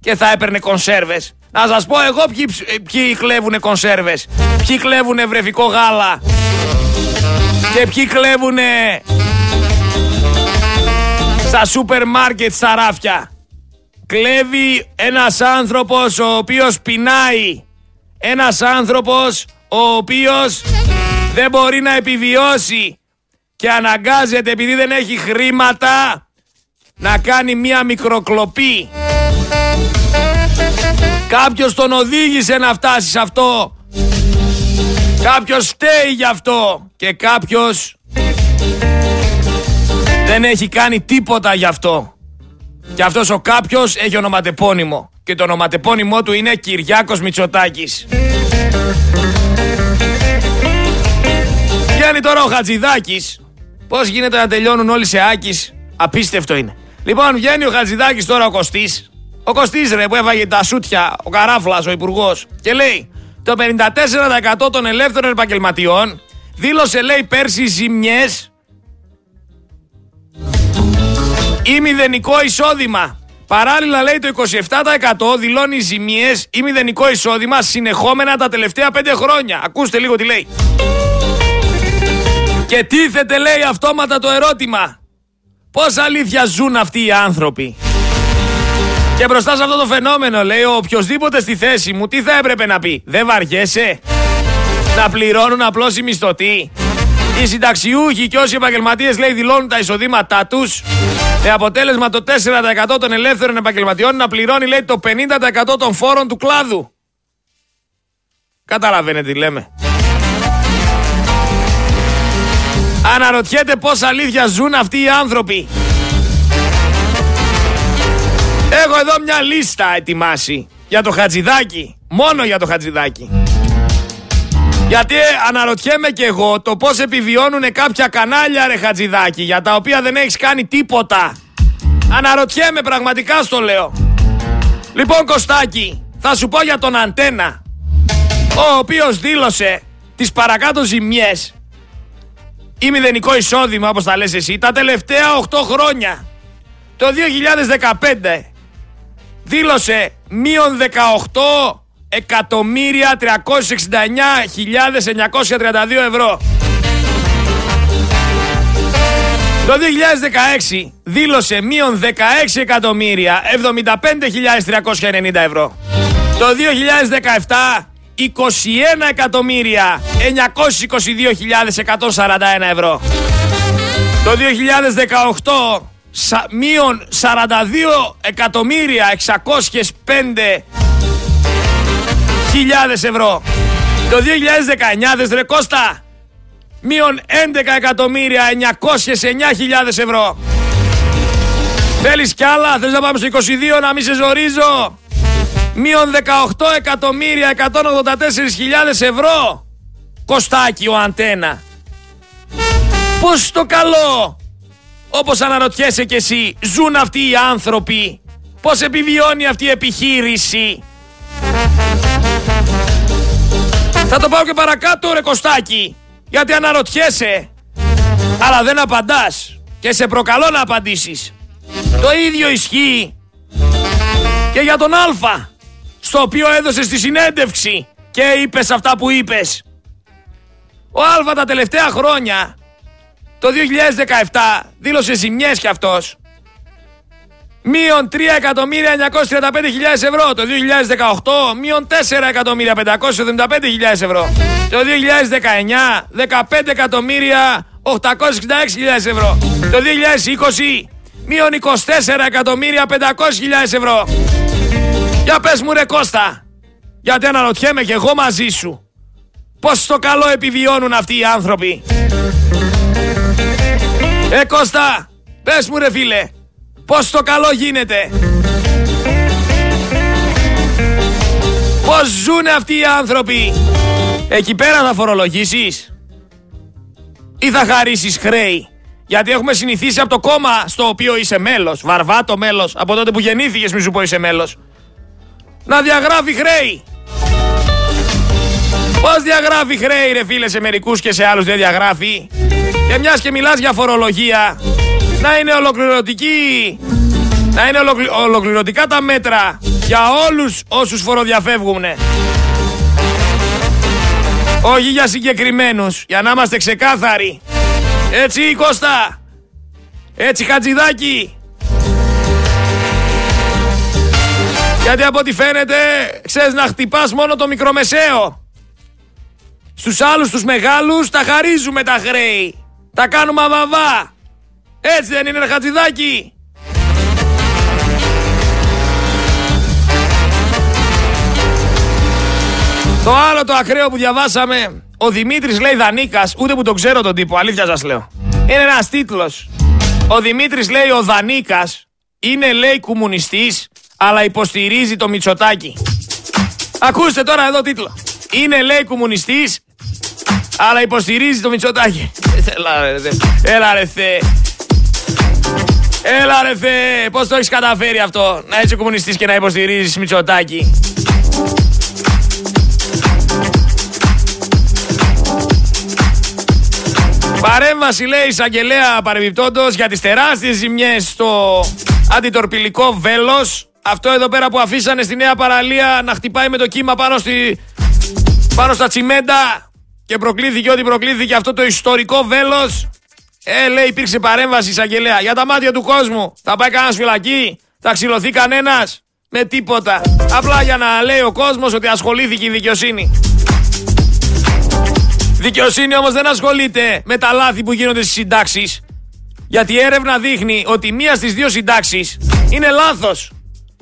και θα έπαιρνε κονσέρβες. Να σας πω εγώ ποιοι, ποιοι κλέβουνε κονσέρβες, ποιοι κλέβουνε βρεφικό γάλα και ποιοι κλέβουνε στα σούπερ μάρκετ στα ράφια. Κλέβει ένας άνθρωπος ο οποίος πεινάει. Ένας άνθρωπος ο οποίος δεν μπορεί να επιβιώσει και αναγκάζεται επειδή δεν έχει χρήματα να κάνει μία μικροκλοπή. Κάποιος τον οδήγησε να φτάσει σε αυτό. Κάποιος φταίει γι' αυτό. Και κάποιος δεν έχει κάνει τίποτα γι' αυτό. Και αυτός ο κάποιος έχει ονοματεπώνυμο. Και το ονοματεπώνυμό του είναι Κυριάκος Μητσοτάκης. Βγαίνει τώρα ο Χατζηδάκης. Πώς γίνεται να τελειώνουν όλοι σε Άκης; Απίστευτο είναι. Λοιπόν, βγαίνει ο Χατζηδάκης τώρα ο Κωστής. Ο Κωστής ρε που έφαγε τα σούτια, ο Καράφλας, ο υπουργός. Και λέει, το 54% των ελεύθερων επαγγελματιών δήλωσε λέει πέρσι ζημιές ή μηδενικό εισόδημα. Παράλληλα λέει το 27% δηλώνει ζημίες ή μηδενικό εισόδημα συνεχόμενα τα τελευταία 5 χρόνια. Ακούστε λίγο τι λέει. Και τίθεται λέει αυτόματα το ερώτημα. Πώς αλήθεια ζουν αυτοί οι άνθρωποι; Και μπροστά σε αυτό το φαινόμενο λέει ο οποιοδήποτε στη θέση μου τι θα έπρεπε να πει; Δεν βαριέσαι; Να πληρώνουν απλώς οι μισθωτοί; Οι συνταξιούχοι και όσοι επαγγελματίες λέει δηλώνουν τα εισοδήματά τους; Με αποτέλεσμα το 4% των ελεύθερων επαγγελματιών να πληρώνει λέει το 50% των φόρων του κλάδου; Καταλαβαίνετε τι λέμε. Αναρωτιέται πώς αλήθεια ζουν αυτοί οι άνθρωποι. Έχω εδώ μια λίστα ετοιμάσει για το χατζηδάκι. Μόνο για το χατζηδάκι. Γιατί αναρωτιέμαι και εγώ το πώς επιβιώνουν κάποια κανάλια ρε χατζηδάκι για τα οποία δεν έχεις κάνει τίποτα. Αναρωτιέμαι πραγματικά στο λέω. Λοιπόν Κωστάκη, θα σου πω για τον Αντένα, ο οποίος δήλωσε τις παρακάτω ζημιές ή μηδενικό εισόδημα όπως τα λες εσύ τα τελευταία 8 χρόνια. Το 2015 δήλωσε μείον 18 εκατομμύρια 369.932 ευρώ. Το 2016 δήλωσε μείον 16 εκατομμύρια 75.390 ευρώ. Το 2017 21 εκατομμύρια 922.141 ευρώ. Το 2018 μείον 42 εκατομμύρια 605 ευρώ. Το 2019 δες ρε Κώστα, μείον 11 εκατομμύρια 909.000 ευρώ. Θέλεις κι άλλα, θες να πάμε στο 22 να μην σε ζορίζω; Μείον 18 εκατομμύρια 184.000 ευρώ. Κωστάκι ο αντένα. Πώς το καλό, όπως αναρωτιέσαι κι εσύ, ζουν αυτοί οι άνθρωποι. Πώς επιβιώνει αυτή η επιχείρηση. Θα το πάω και παρακάτω ρε Κωστάκη. Γιατί αναρωτιέσαι. Αλλά δεν απαντάς. Και σε προκαλώ να απαντήσεις. Το ίδιο ισχύει και για τον Α. Στο οποίο έδωσες τη συνέντευξη και είπες αυτά που είπες. Ο Α τα τελευταία χρόνια, το 2017, δήλωσε ζημιές κι αυτός μείον 3.935.000 ευρώ. Το 2018 μείον 4.575.000 ευρώ. Το 2019 15.866.000 ευρώ. Το 2020 μείον 24.500.000 ευρώ. Για πες μου ρε Κώστα, γιατί αναρωτιέμαι και εγώ μαζί σου. Πώς το καλό επιβιώνουν αυτοί οι άνθρωποι. Ε Κώστα, πες μου ρε φίλε, Πώς το καλό γίνεται. Πώς ζουν αυτοί οι άνθρωποι. Εκεί πέρα θα φορολογήσεις ή θα χαρίσεις χρέη. Γιατί έχουμε συνηθίσει από το κόμμα στο οποίο είσαι μέλος, βαρβάτο μέλος, από τότε που γεννήθηκες μη σου πω είσαι μέλος, να διαγράφει χρέη. Πώς διαγράφει χρέη ρε φίλε σε μερικούς και σε άλλους δεν διαγράφει; Και μιας και μιλάς για φορολογία, να είναι ολοκληρωτική, να είναι ολοκληρωτικά τα μέτρα για όλους όσους φοροδιαφεύγουν. Όχι για συγκεκριμένους, για να είμαστε ξεκάθαροι. Έτσι Κώστα, έτσι Χατζηδάκη. Γιατί από ό,τι φαίνεται ξέρεις να χτυπάς μόνο το μικρομεσαίο. Στους άλλους τους μεγάλους τα χαρίζουμε τα χρέη. Τα κάνουμε αβαβά. Έτσι δεν είναι Χατζηδάκη. Το άλλο το ακραίο που διαβάσαμε, ο Δημήτρης λέει Δανίκας, ούτε που τον ξέρω τον τύπο, αλήθεια σας λέω. Είναι ένας τίτλος. Ο Δημήτρης λέει ο Δανίκας είναι λέει κομμουνιστής, αλλά υποστηρίζει το Μητσοτάκι. Ακούστε τώρα εδώ τίτλο. Είναι λέει κομμουνιστής, αλλά υποστηρίζει το Μητσοτάκι. Έλα ρε θε. Έλα ρε θε. Έλα ρε θε. Πώς το έχεις καταφέρει αυτό. Να είσαι κομμουνιστής και να υποστηρίζεις Μητσοτάκι. Παρέμβαση λέει εισαγγελέα παρεμπιπτόντως για τις τεράστιες ζημιές στο αντιτορπιλικό βέλος. Αυτό εδώ πέρα που αφήσανε στη νέα παραλία να χτυπάει με το κύμα πάνω, στη... πάνω στα τσιμέντα και προκλήθηκε ό,τι προκλήθηκε αυτό το ιστορικό βέλος. Ε, λέει, υπήρξε παρέμβαση εισαγγελέα. Για τα μάτια του κόσμου. Θα πάει κανένας φυλακή; Θα ξυλωθεί κανένας; Με τίποτα. Απλά για να λέει ο κόσμος ότι ασχολήθηκε η δικαιοσύνη. Δικαιοσύνη όμως δεν ασχολείται με τα λάθη που γίνονται στις συντάξεις. Γιατί η έρευνα δείχνει ότι μία στις δύο συντάξεις είναι λάθος.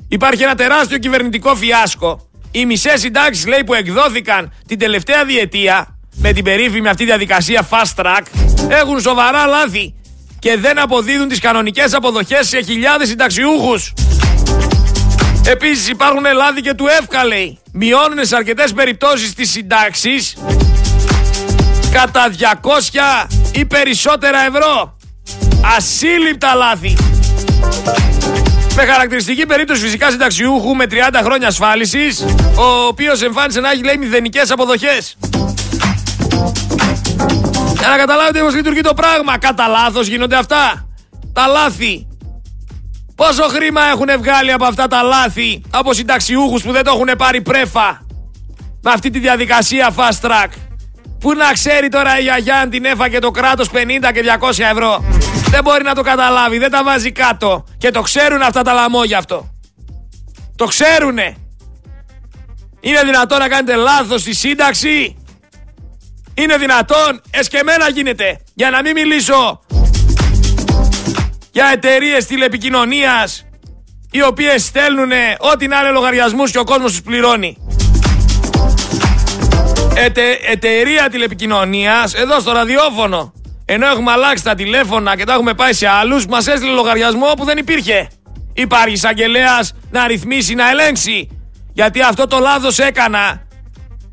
Υπάρχει ένα τεράστιο κυβερνητικό φιάσκο. Οι μισές συντάξεις λέει που εκδόθηκαν την τελευταία διετία με την περίφημη αυτή διαδικασία fast track έχουν σοβαρά λάθη και δεν αποδίδουν τις κανονικές αποδοχές σε χιλιάδες συνταξιούχους. Επίσης υπάρχουν λάθη και του ΕΦΚΑ λέει. Μειώνουν σε αρκετές περιπτώσεις τις συντάξεις κατά 200 ή περισσότερα ευρώ. Ασύλληπτα λάθη. Με χαρακτηριστική περίπτωση φυσικά συνταξιούχου με 30 χρόνια ασφάλισης, ο οποίος εμφάνισε να έχει λέει μηδενικές αποδοχές. Για να καταλάβετε πώς λειτουργεί το πράγμα. Κατά λάθος γίνονται αυτά. Τα λάθη. Πόσο χρήμα έχουν βγάλει από αυτά τα λάθη από συνταξιούχους που δεν το έχουν πάρει πρέφα με αυτή τη διαδικασία fast track; Πού να ξέρει τώρα η γιαγιά αν την έφαγε το κράτος 50 και 200 ευρώ; Δεν μπορεί να το καταλάβει, δεν τα βάζει κάτω. Και το ξέρουν αυτά τα λαμόγια αυτό. Το ξέρουνε. Είναι δυνατόν να κάνετε λάθος στη σύνταξη; Είναι δυνατόν; Εσκεμένα γίνεται. Για να μην μιλήσω για εταιρείες τηλεπικοινωνίας οι οποίες στέλνουν ό,τι να είναι λογαριασμούς και ο κόσμος τους πληρώνει ετε, εταιρεία τηλεπικοινωνίας εδώ στο ραδιόφωνο. Ενώ έχουμε αλλάξει τα τηλέφωνα και τα έχουμε πάει σε άλλους, μας έστειλε λογαριασμό που δεν υπήρχε. Υπάρχει εισαγγελέας να ρυθμίσει, να ελέγξει. Γιατί αυτό το λάθος έκανα.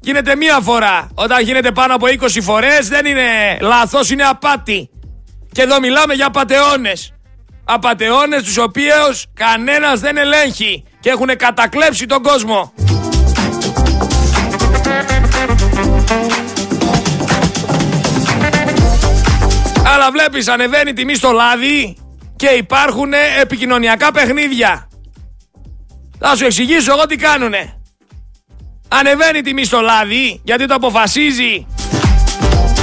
Γίνεται μία φορά. Όταν γίνεται πάνω από 20 φορές δεν είναι λάθος, είναι απάτη. Και εδώ μιλάμε για απαταιώνε. Απαταιώνε τους οποίους κανένας δεν ελέγχει και έχουν κατακλέψει τον κόσμο. Βλέπεις ανεβαίνει τιμή στο λάδι και υπάρχουν επικοινωνιακά παιχνίδια. Θα σου εξηγήσω εγώ τι κάνουνε. Ανεβαίνει τιμή στο λάδι γιατί το αποφασίζει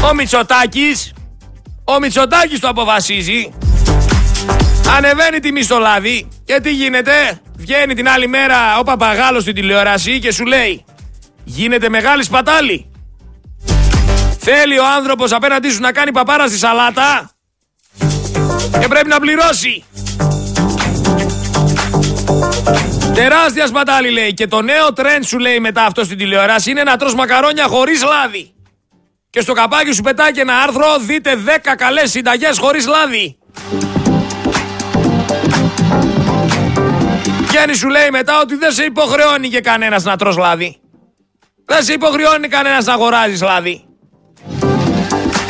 ο Μητσοτάκης. Ο Μητσοτάκης το αποφασίζει. Ανεβαίνει τιμή στο λάδι και τι γίνεται; Βγαίνει την άλλη μέρα ο Παπαγάλος στην τηλεόραση και σου λέει γίνεται μεγάλη σπατάλη. Θέλει ο άνθρωπος απέναντί σου να κάνει παπάρα στη σαλάτα και πρέπει να πληρώσει. Τεράστιας σπατάλη λέει και το νέο τρέντ σου λέει μετά αυτό στην τηλεόραση είναι να τρως μακαρόνια χωρίς λάδι. Και στο καπάκι σου πετάει και ένα άρθρο δείτε 10 καλές συνταγές χωρίς λάδι. Βγαίνει σου λέει μετά ότι δεν σε υποχρεώνει και κανένας να τρως λάδι. Δεν σε υποχρεώνει κανένας να αγοράζεις λάδι.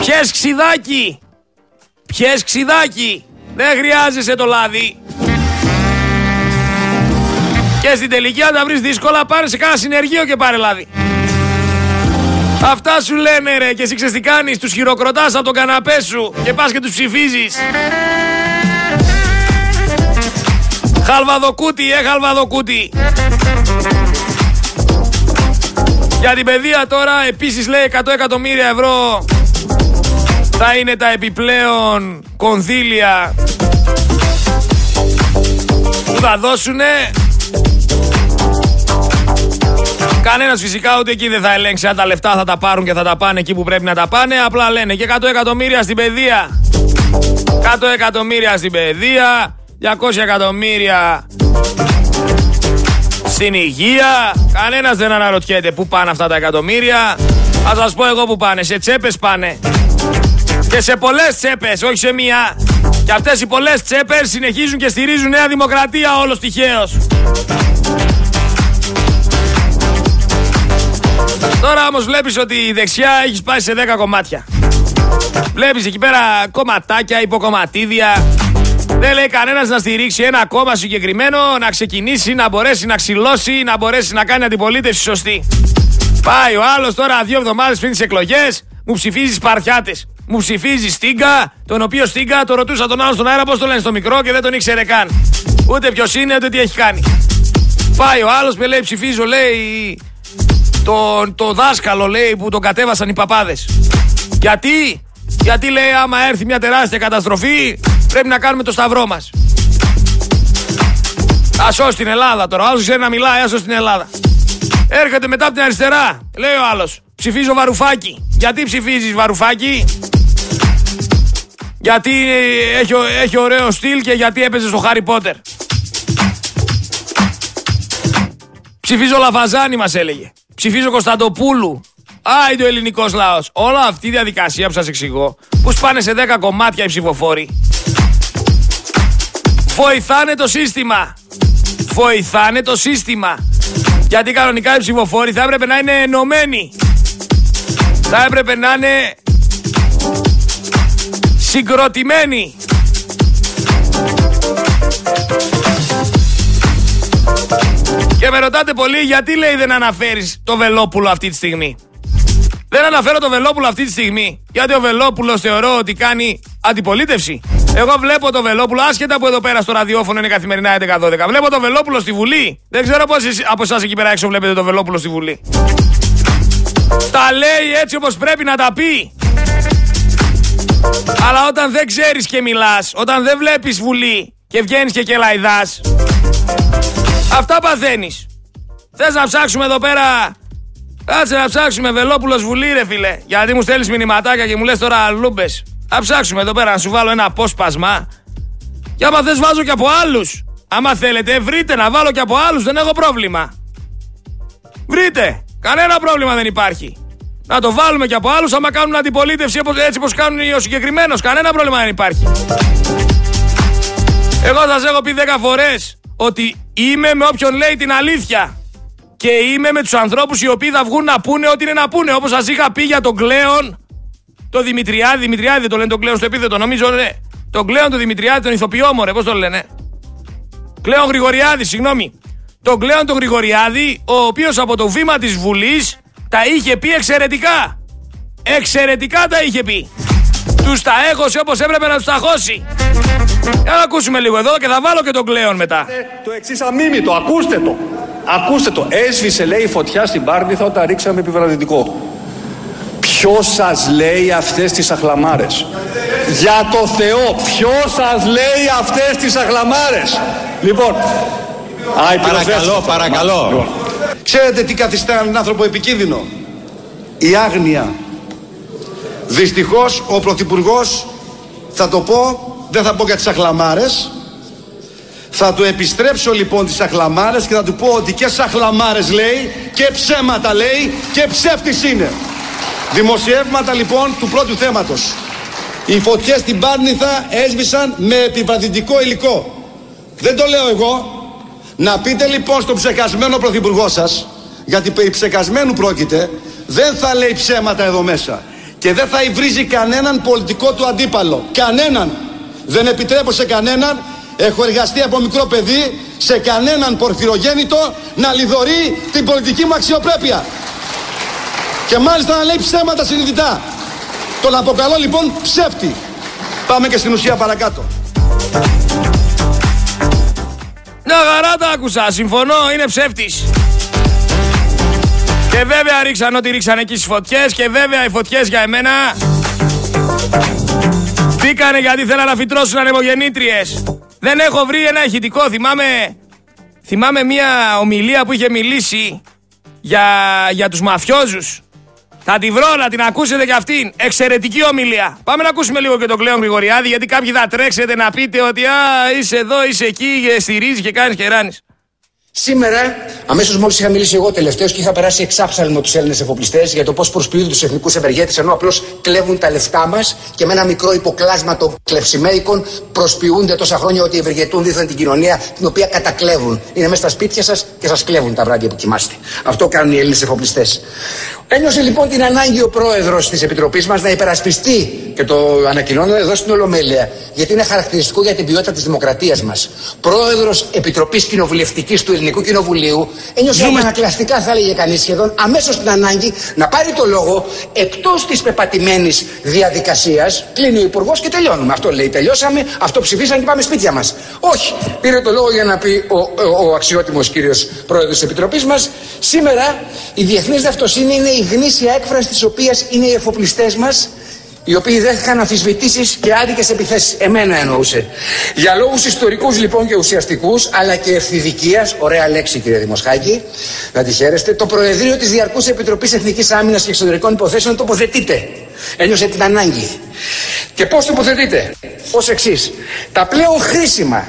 Πιες ξιδάκι. Πιες ξιδάκι. Δεν χρειάζεσαι το λάδι. Και στην τελική αν τα βρεις δύσκολα πάρε σε κάνα συνεργείο και πάρε λάδι. Αυτά σου λένε ρε και εσύ ξέρεις τι κάνεις, τους χειροκροτάς από τον καναπέ σου και πας και τους ψηφίζεις. Χαλβαδοκούτι, ε χαλβαδοκούτι. Για την παιδεία τώρα επίσης λέει 100 εκατομμύρια ευρώ θα είναι τα επιπλέον κονδύλια που θα δώσουνε Κανένας φυσικά ούτε εκεί δεν θα ελέγξει αν τα λεφτά θα τα πάρουν και θα τα πάνε εκεί που πρέπει να τα πάνε. Απλά λένε και 100 εκατομμύρια στην παιδεία. 100 εκατομμύρια στην παιδεία. 200 εκατομμύρια στην υγεία. Κανένας δεν αναρωτιέται πού πάνε αυτά τα εκατομμύρια. Θα σας πω εγώ που πάνε. Σε τσέπες πάνε. Και σε πολλές τσέπες, όχι σε μία. Και αυτές οι πολλές τσέπες συνεχίζουν και στηρίζουν Νέα Δημοκρατία όλος τυχαίως. Τώρα όμως βλέπεις ότι η δεξιά έχεις πάει σε 10 κομμάτια. Βλέπεις εκεί πέρα κομματάκια, υποκομματίδια. Δεν λέει κανένας να στηρίξει ένα κόμμα συγκεκριμένο, να ξεκινήσει, να μπορέσει να ξυλώσει, να μπορέσει να κάνει αντιπολίτευση σωστή. Πάει ο άλλος τώρα δύο εβδομάδες πριν τις εκλογές, μου ψηφίζεις Σπαρτιάτε. Μου ψηφίζεις Στίγκα, τον οποίο Στίγκα το ρωτούσα τον άλλο στον αέρα πώς το λένε στο μικρό και δεν τον ήξερε καν. Ούτε ποιος είναι, ούτε τι έχει κάνει. Πάει ο άλλος με λέει ψηφίζω, λέει το, το δάσκαλο λέει που τον κατέβασαν οι παπάδες. Γιατί, γιατί λέει άμα έρθει μια τεράστια καταστροφή πρέπει να κάνουμε το σταυρό μας. Α σώσει την Ελλάδα τώρα. Ο άλλο ξέρει να μιλάει, άσο την Ελλάδα. Έρχεται μετά από την αριστερά. Λέει ο άλλος. Ψηφίζω βαρουφάκι. Γιατί ψηφίζεις βαρουφάκι, Γιατί έχει, έχει ωραίο στυλ και γιατί έπαιζε στο Χάρι Πότερ. Ψηφίζω Λαφαζάνη, μας έλεγε. Ψηφίζω Κωνσταντοπούλου. Άιντε ο ελληνικός λαός. Όλη αυτή η διαδικασία που σας εξηγώ, που σπάνε σε 10 κομμάτια οι ψηφοφόροι, βοηθάνε το σύστημα. Βοηθάνε το σύστημα. Γιατί κανονικά οι ψηφοφόροι θα έπρεπε να είναι ενωμένοι. Θα έπρεπε να είναι συγκροτημένοι. Και με ρωτάτε πολύ γιατί λέει δεν αναφέρεις το Βελόπουλο αυτή τη στιγμή; Δεν αναφέρω το Βελόπουλο αυτή τη στιγμή. Γιατί ο Βελόπουλος θεωρώ ότι κάνει αντιπολίτευση. Εγώ βλέπω το Βελόπουλο, άσχετα που εδώ πέρα στο ραδιόφωνο είναι καθημερινά 11-12. Βλέπω το Βελόπουλο στη Βουλή. Δεν ξέρω πώς από εσάς εκεί πέρα έξω βλέπετε το Βελόπουλο στη Βουλή. Τα λέει έτσι όπως πρέπει να τα πει. Αλλά όταν δεν ξέρεις και μιλάς, όταν δεν βλέπεις Βουλή και βγαίνεις και κελαϊδάς, Αυτά παθαίνεις. Θες να ψάξουμε εδώ πέρα; Κάτσε να ψάξουμε Βελόπουλος Βουλή, ρε φίλε. Γιατί μου στέλνεις μηνυματάκια και μου λες τώρα λούμπες. Να ψάξουμε εδώ πέρα να σου βάλω ένα απόσπασμα. Και άμα θες, βάζω και από άλλους. Άμα θέλετε, βρείτε να βάλω και από άλλους, δεν έχω πρόβλημα. Βρείτε. Κανένα πρόβλημα δεν υπάρχει. Να το βάλουμε και από άλλους άμα κάνουν αντιπολίτευση έτσι όπως κάνουν ο συγκεκριμένος. Κανένα πρόβλημα δεν υπάρχει. Εγώ σας έχω πει 10 φορές ότι είμαι με όποιον λέει την αλήθεια. Και είμαι με τους ανθρώπους οι οποίοι θα βγουν να πούνε ό,τι είναι να πούνε. Όπως σας είχα πει για τον Κλέον, το Δημητριάδη. Δημητριάδη δεν το λένε τον Κλέον στο επίθετο, νομίζω, ναι. Τον Κλέον, τον Δημητριάδη, τον ηθοποιό μου, ρε, πώς το λένε; Κλέον Γρηγοριάδη, συγγνώμη. Τον Κλέον τον Γρηγοριάδη, ο οποίος από το βήμα της Βουλής τα είχε πει εξαιρετικά. Εξαιρετικά τα είχε πει. Τους τα έχωσε όπως έπρεπε να τους τα χώσει. Για να ακούσουμε λίγο εδώ και θα βάλω και τον Κλέον μετά. Το εξής αμίμητο, ακούστε το. Ακούστε το. Έσβησε λέει φωτιά στην Πάρνηθα όταν ρίξαμε επιβραδυτικό. Ποιο σας λέει αυτές τις αχλαμάρες; Για το Θεό, ποιο σας λέει αυτές τις αχλαμάρες; Λοιπόν. Α, παρακαλώ, παρακαλώ. Λοιπόν. Ξέρετε τι καθιστά έναν άνθρωπο επικίνδυνο; Η άγνοια. Δυστυχώς ο Πρωθυπουργός θα το πω δεν θα πω για τις αχλαμάρες. Θα του επιστρέψω λοιπόν τις αχλαμάρες και θα του πω ότι και σαχλαμάρες λέει και ψέματα λέει και ψεύτης είναι. Δημοσιεύματα λοιπόν του πρώτου θέματος. Οι φωτιές στην Πάρνηθα έσβησαν με επιβραδυτικό υλικό. Δεν το λέω εγώ. Να πείτε λοιπόν στον ψεκασμένο πρωθυπουργό σας γιατί περί ψεκασμένου πρόκειται, δεν θα λέει ψέματα εδώ μέσα. Και δεν θα υβρίζει κανέναν πολιτικό του αντίπαλο. Κανέναν. Δεν επιτρέπω σε κανέναν, έχω εργαστεί από μικρό παιδί, σε κανέναν πορφυρογέννητο να λιδωρεί την πολιτική μου αξιοπρέπεια. Και μάλιστα να λέει ψέματα συνειδητά. Τον αποκαλώ λοιπόν ψεύτη. Πάμε και στην ουσία παρακάτω. Να γαρά τα άκουσα, συμφωνώ, είναι ψεύτης. Και βέβαια ρίξαν ό,τι ρίξαν εκεί στις φωτιές και βέβαια οι φωτιές για εμένα μπήκανε γιατί θέλαν να φυτρώσουν ανεμογεννήτριες. Δεν έχω βρει ένα ηχητικό, θυμάμαι, θυμάμαι μια ομιλία που είχε μιλήσει για, για τους μαφιόζους. Θα τη βρω να την ακούσετε κι αυτήν. Εξαιρετική ομιλία. Πάμε να ακούσουμε λίγο και τον Κλέον Γρηγοριάδη, γιατί κάποιοι θα τρέξετε να πείτε ότι α, είσαι εδώ, είσαι εκεί, στηρίζεις και κάνεις και ράνεις. Σήμερα, αμέσως μόλις είχα μιλήσει εγώ τελευταίος και είχα περάσει εξάψαλμο τους Έλληνες εφοπλιστές για το πώς προσποιούνται τους εθνικούς ευεργέτες ενώ απλώς κλέβουν τα λεφτά μας και με ένα μικρό υποκλάσμα των κλευσιμέικων προσποιούνται τόσα χρόνια ότι ευεργετούν δίθεν την κοινωνία την οποία κατακλέβουν. Είναι μέσα στα σπίτια σας και σας κλέβουν τα βράδια που κοιμάστε. Αυτό κάνουν οι Έλληνες εφοπλιστές. Ένιωσε λοιπόν την ανάγκη ο πρόεδρος της Επιτροπής μας να υπερασπιστεί και το ανακοινώνω εδώ στην Ολομέλεια, γιατί είναι χαρακτηριστικό για την ποιότητα της δημοκρατίας μας. Πρόεδρος Επιτροπής Κοινοβουλευτικής του Ελληνικού Κοινοβουλίου ένιωσε Ζούμε... ανακλαστικά, θα έλεγε κανείς σχεδόν, αμέσως την ανάγκη να πάρει το λόγο εκτός της πεπατημένης διαδικασίας. Κλείνει ο Υπουργός και τελειώνουμε. Αυτό λέει. Τελειώσαμε, αυτό ψηφίσαν και πάμε σπίτια μας. Όχι. Πήρε το λόγο για να πει ο, ο, ο αξιότιμος κύριος πρόεδρος της Επιτροπής μας. Σήμερα η διεθνής δαυτοσύνη είναι η γνήσια έκφραση της οποίας είναι οι εφοπλιστές μας οι οποίοι δέχτηκαν αμφισβητήσει και άδικες επιθέσεις. Εμένα εννοούσε. Για λόγους ιστορικούς λοιπόν και ουσιαστικούς, αλλά και ευθυδικίας, ωραία λέξη κύριε Δημοσχάκη, να τη χαίρεστε, το Προεδρείο της Διαρκούς Επιτροπής Εθνικής Άμυνας και Εξωτερικών Υποθέσεων τοποθετείται. Ένιωσε την ανάγκη. Και πώς τοποθετείται, ως εξής. Τα πλέον χρήσιμα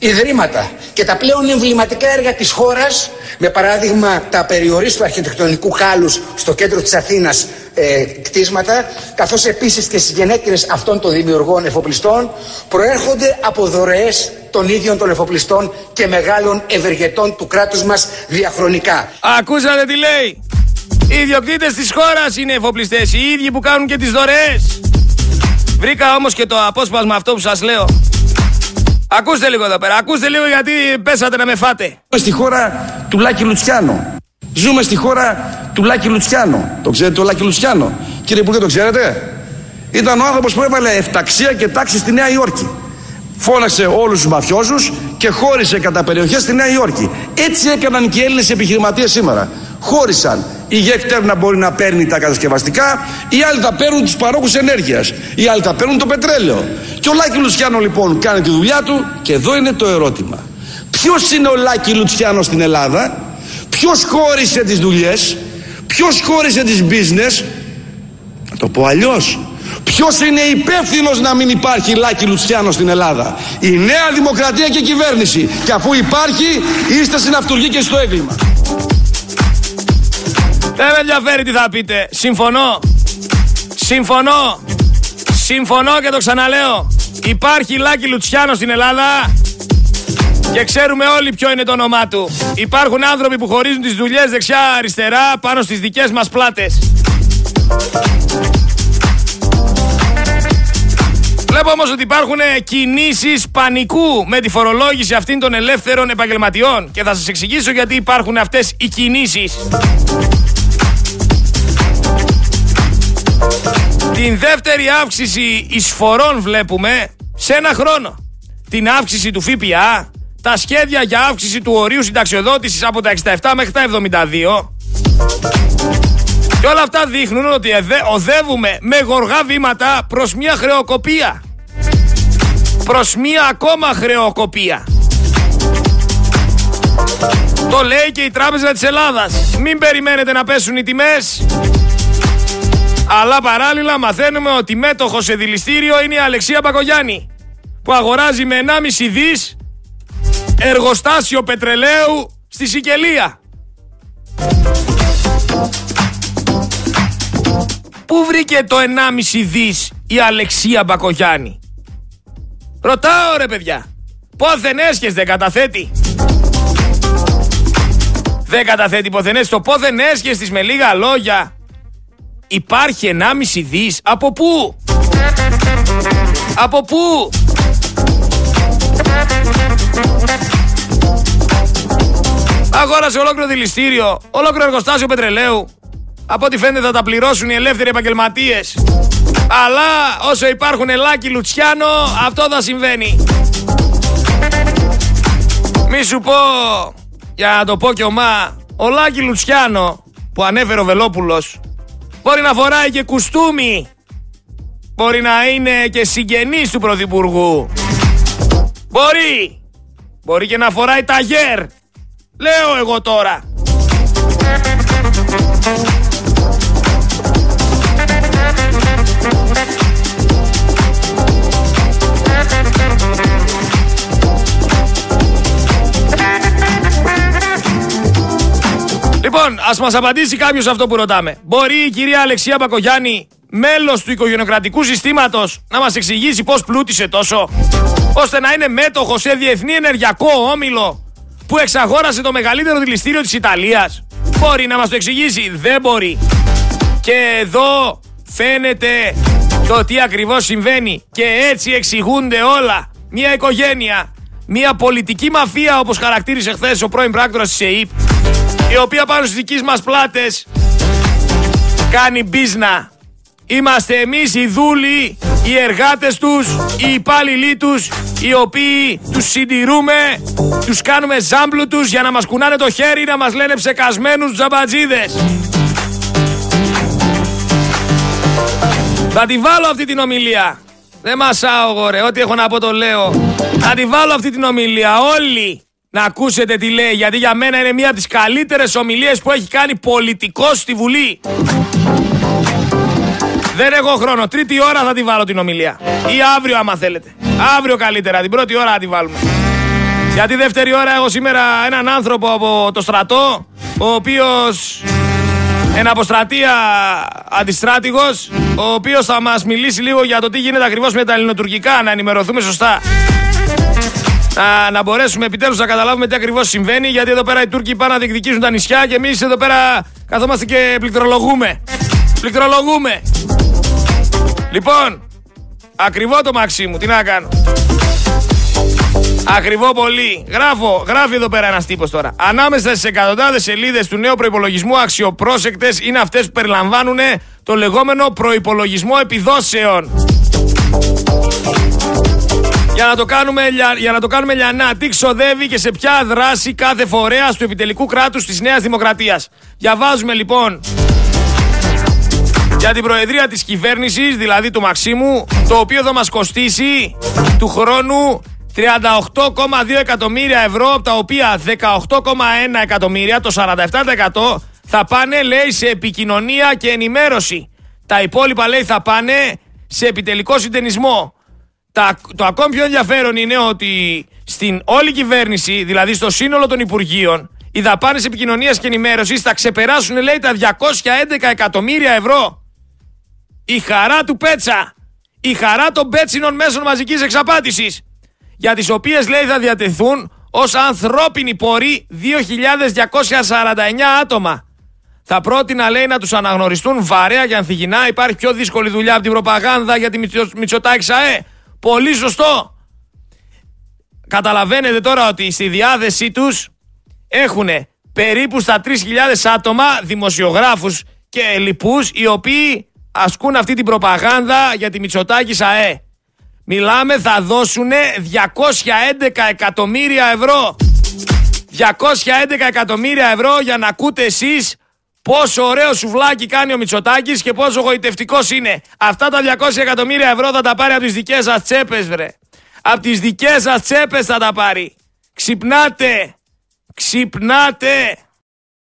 ιδρύματα και τα πλέον εμβληματικά έργα της χώρας με παράδειγμα τα περιορίστου αρχιτεκτονικού χάλους στο κέντρο της Αθήνας ε, κτίσματα καθώς επίσης και στις γενέτηρες αυτών των δημιουργών εφοπλιστών προέρχονται από δωρεές των ίδιων των εφοπλιστών και μεγάλων ευεργετών του κράτους μας διαχρονικά. Ακούσατε τι λέει. Οι ιδιοκτήτες της χώρας είναι εφοπλιστές, οι ίδιοι που κάνουν και τις δωρεές. Βρήκα όμως και το απόσπασμα αυτό που σας λέω. Ακούστε λίγο εδώ πέρα. Ακούστε λίγο γιατί πέσατε να με φάτε. Ζούμε στη χώρα του Λάκη Λουτσιάνο. Ζούμε στη χώρα του Λάκη Λουτσιάνο. Το ξέρετε το Λάκη Λουτσιάνο; Κύριε Υπουργέ, το ξέρετε; Ήταν ο άνθρωπος που έβαλε εφταξία και τάξη στη Νέα Υόρκη. Φώναξε όλους τους μαφιόζους και χώρισε κατά περιοχές στη Νέα Υόρκη. Έτσι έκαναν και οι Έλληνες επιχειρηματίες σήμερα. Χώρισαν. Η ΓΕΚΤΕΡ να μπορεί να παίρνει τα κατασκευαστικά, οι άλλοι θα παίρνουν τους παρόχους ενέργειας, οι άλλοι θα παίρνουν το πετρέλαιο. Και ο Λάκη Λουτσιάνο λοιπόν κάνει τη δουλειά του και εδώ είναι το ερώτημα. Ποιος είναι ο Λάκη Λουτσιάνο στην Ελλάδα, ποιος χώρισε τις δουλειές, ποιος χώρισε τις business, να το πω αλλιώς. Ποιος είναι υπεύθυνος να μην υπάρχει Λάκη Λουτσιάνο στην Ελλάδα, η Νέα Δημοκρατία και η κυβέρνηση. Και αφού υπάρχει, είστε στην αυτούργη και στο έγκλημα. Δεν με ενδιαφέρει τι θα πείτε. Συμφωνώ. Συμφωνώ. Συμφωνώ και το ξαναλέω. Υπάρχει Λάκη Λουτσιάνο στην Ελλάδα και ξέρουμε όλοι ποιο είναι το όνομά του. Υπάρχουν άνθρωποι που χωρίζουν τις δουλειές δεξιά-αριστερά πάνω στις δικές μας πλάτες. Βλέπω όμως ότι υπάρχουν κινήσεις πανικού με τη φορολόγηση αυτήν των ελεύθερων επαγγελματιών και θα σας εξηγήσω γιατί υπάρχουν αυτές οι κινήσεις. Την δεύτερη αύξηση εισφορών βλέπουμε σε ένα χρόνο. Την αύξηση του ΦΠΑ, τα σχέδια για αύξηση του ορίου συνταξιοδότησης από τα 67 μέχρι τα 72. Και όλα αυτά δείχνουν ότι οδεύουμε με γοργά βήματα προς μια χρεοκοπία. Προς μια ακόμα χρεοκοπία. Το λέει και η Τράπεζα της Ελλάδας. Μην περιμένετε να πέσουν οι τιμές. Αλλά παράλληλα μαθαίνουμε ότι μέτοχος σε δηληστήριο είναι η Αλεξία Μπακογιάννη που αγοράζει με 1,5 δις εργοστάσιο πετρελαίου στη Σικελία. Πού βρήκε το 1,5 δις η Αλεξία Μπακογιάννη; Ρωτάω ρε παιδιά. Πόθεν έσχεσαι καταθέτη. Δεν καταθέτει ποθενές το πόθεν έσχεστης με λίγα λόγια. Υπάρχει 1,5 δις. Από πού; Από πού; Αγόρασε ολόκληρο δηληστήριο, ολόκληρο εργοστάσιο πετρελαίου. Από ό,τι φαίνεται θα τα πληρώσουν οι ελεύθεροι επαγγελματίες. Αλλά όσο υπάρχουν Ελάκη Λουτσιάνο, αυτό θα συμβαίνει. Μη σου πω, για να το πω και ομά, ο Λάκη Λουτσιάνο που ανέφερε ο Βελόπουλος μπορεί να φοράει και κουστούμι. Μπορεί να είναι και συγγενής του Πρωθυπουργού. Μπορεί. Μπορεί και να φοράει ταγέρ. Λέω εγώ τώρα. Ας μας απαντήσει κάποιος αυτό που ρωτάμε. Μπορεί η κυρία Αλεξία Μπακογιάννη, μέλος του οικογενειοκρατικού συστήματος, να μας εξηγήσει πώς πλούτησε τόσο, ώστε να είναι μέτοχο σε διεθνή ενεργειακό όμιλο που εξαγόρασε το μεγαλύτερο δηληστήριο της Ιταλίας. Μπορεί να μας το εξηγήσει; Δεν μπορεί. Και εδώ φαίνεται το τι ακριβώς συμβαίνει. Και έτσι εξηγούνται όλα. Μια οικογένεια, μια πολιτική μαφία όπως χαρακτήρισε χθες ο πρώην πράκτορας της ΕΕΠ η οποία πάνω στις δικές μας πλάτες κάνει μπίζνα. Είμαστε εμείς οι δούλοι, οι εργάτες τους, οι υπάλληλοι τους, οι οποίοι τους συντηρούμε, τους κάνουμε ζάμπλου τους για να μας κουνάνε το χέρι, να μας λένε ψεκασμένους τζαμπατζίδες. Θα τη βάλω αυτή την ομιλία. Δεν μασάω εγώ ρε, ό,τι έχω να πω το λέω. Θα τη βάλω αυτή την ομιλία όλοι να ακούσετε τι λέει, γιατί για μένα είναι μία από τις καλύτερες ομιλίες που έχει κάνει πολιτικός στη Βουλή. Δεν έχω χρόνο. Τρίτη ώρα θα τη βάλω την ομιλία. Ή αύριο, άμα θέλετε. Αύριο καλύτερα. Την πρώτη ώρα θα τη βάλουμε. Γιατί δεύτερη ώρα έχω σήμερα έναν άνθρωπο από το στρατό, ο οποίος ένα αποστρατεία αντιστράτηγος, ο οποίος θα μας μιλήσει λίγο για το τι γίνεται ακριβώς με τα ελληνοτουρκικά, να ενημερωθούμε σωστά. Να, να μπορέσουμε επιτέλους να καταλάβουμε τι ακριβώς συμβαίνει, γιατί εδώ πέρα οι Τούρκοι πάνε να διεκδικήσουν τα νησιά και εμείς εδώ πέρα καθόμαστε και πληκτρολογούμε. Πληκτρολογούμε. Λοιπόν, ακριβό το μαξί μου, τι να κάνω. Ακριβό πολύ. Γράφω, γράφει εδώ πέρα ένας τύπος τώρα. Ανάμεσα στις εκατοντάδες σελίδες του νέου προπολογισμού, αξιοπρόσεκτες είναι αυτές που περιλαμβάνουν το λεγόμενο προπολογισμό επιδόσεων. Για να, το κάνουμε, για να το κάνουμε λιανά, τι ξοδεύει και σε ποια δράση κάθε φορέα του επιτελικού κράτους της Νέας Δημοκρατίας. Διαβάζουμε λοιπόν για την προεδρία της κυβέρνησης, δηλαδή του Μαξίμου, το οποίο θα μας κοστίσει του χρόνου 38,2 εκατομμύρια ευρώ, από τα οποία 18,1 εκατομμύρια, το 47% θα πάνε, λέει, σε επικοινωνία και ενημέρωση. Τα υπόλοιπα, λέει, θα πάνε σε επιτελικό συντενισμό. Τα, το ακόμη πιο ενδιαφέρον είναι ότι στην όλη κυβέρνηση, δηλαδή στο σύνολο των Υπουργείων, οι δαπάνες επικοινωνίας και ενημέρωσης θα ξεπεράσουν, λέει, τα 211 εκατομμύρια ευρώ η χαρά του Πέτσα, η χαρά των πέτσινων μέσων μαζικής εξαπάτησης, για τις οποίες λέει θα διατεθούν ως ανθρώπινοι πόροι 2.249 άτομα. Θα πρότεινα λέει να τους αναγνωριστούν βαρέα και ανθυγινά. Υπάρχει πιο δύσκολη δουλειά από την προπαγάνδα για τη Μητσοτάκης ΣΑΕ. Πολύ σωστό. Καταλαβαίνετε τώρα ότι στη διάθεσή τους έχουν περίπου στα 3.000 άτομα δημοσιογράφους και λοιπούς οι οποίοι ασκούν αυτή την προπαγάνδα για τη Μητσοτάκη ΣΑΕ. Μιλάμε θα δώσουν 211 εκατομμύρια ευρώ. 211 εκατομμύρια ευρώ για να ακούτε εσείς πόσο ωραίο σουβλάκι κάνει ο Μητσοτάκης και πόσο γοητευτικός είναι. Αυτά τα 200 εκατομμύρια ευρώ θα τα πάρει από τις δικές σας τσέπες βρε. Από τις δικές σας τσέπες θα τα πάρει. Ξυπνάτε. Ξυπνάτε.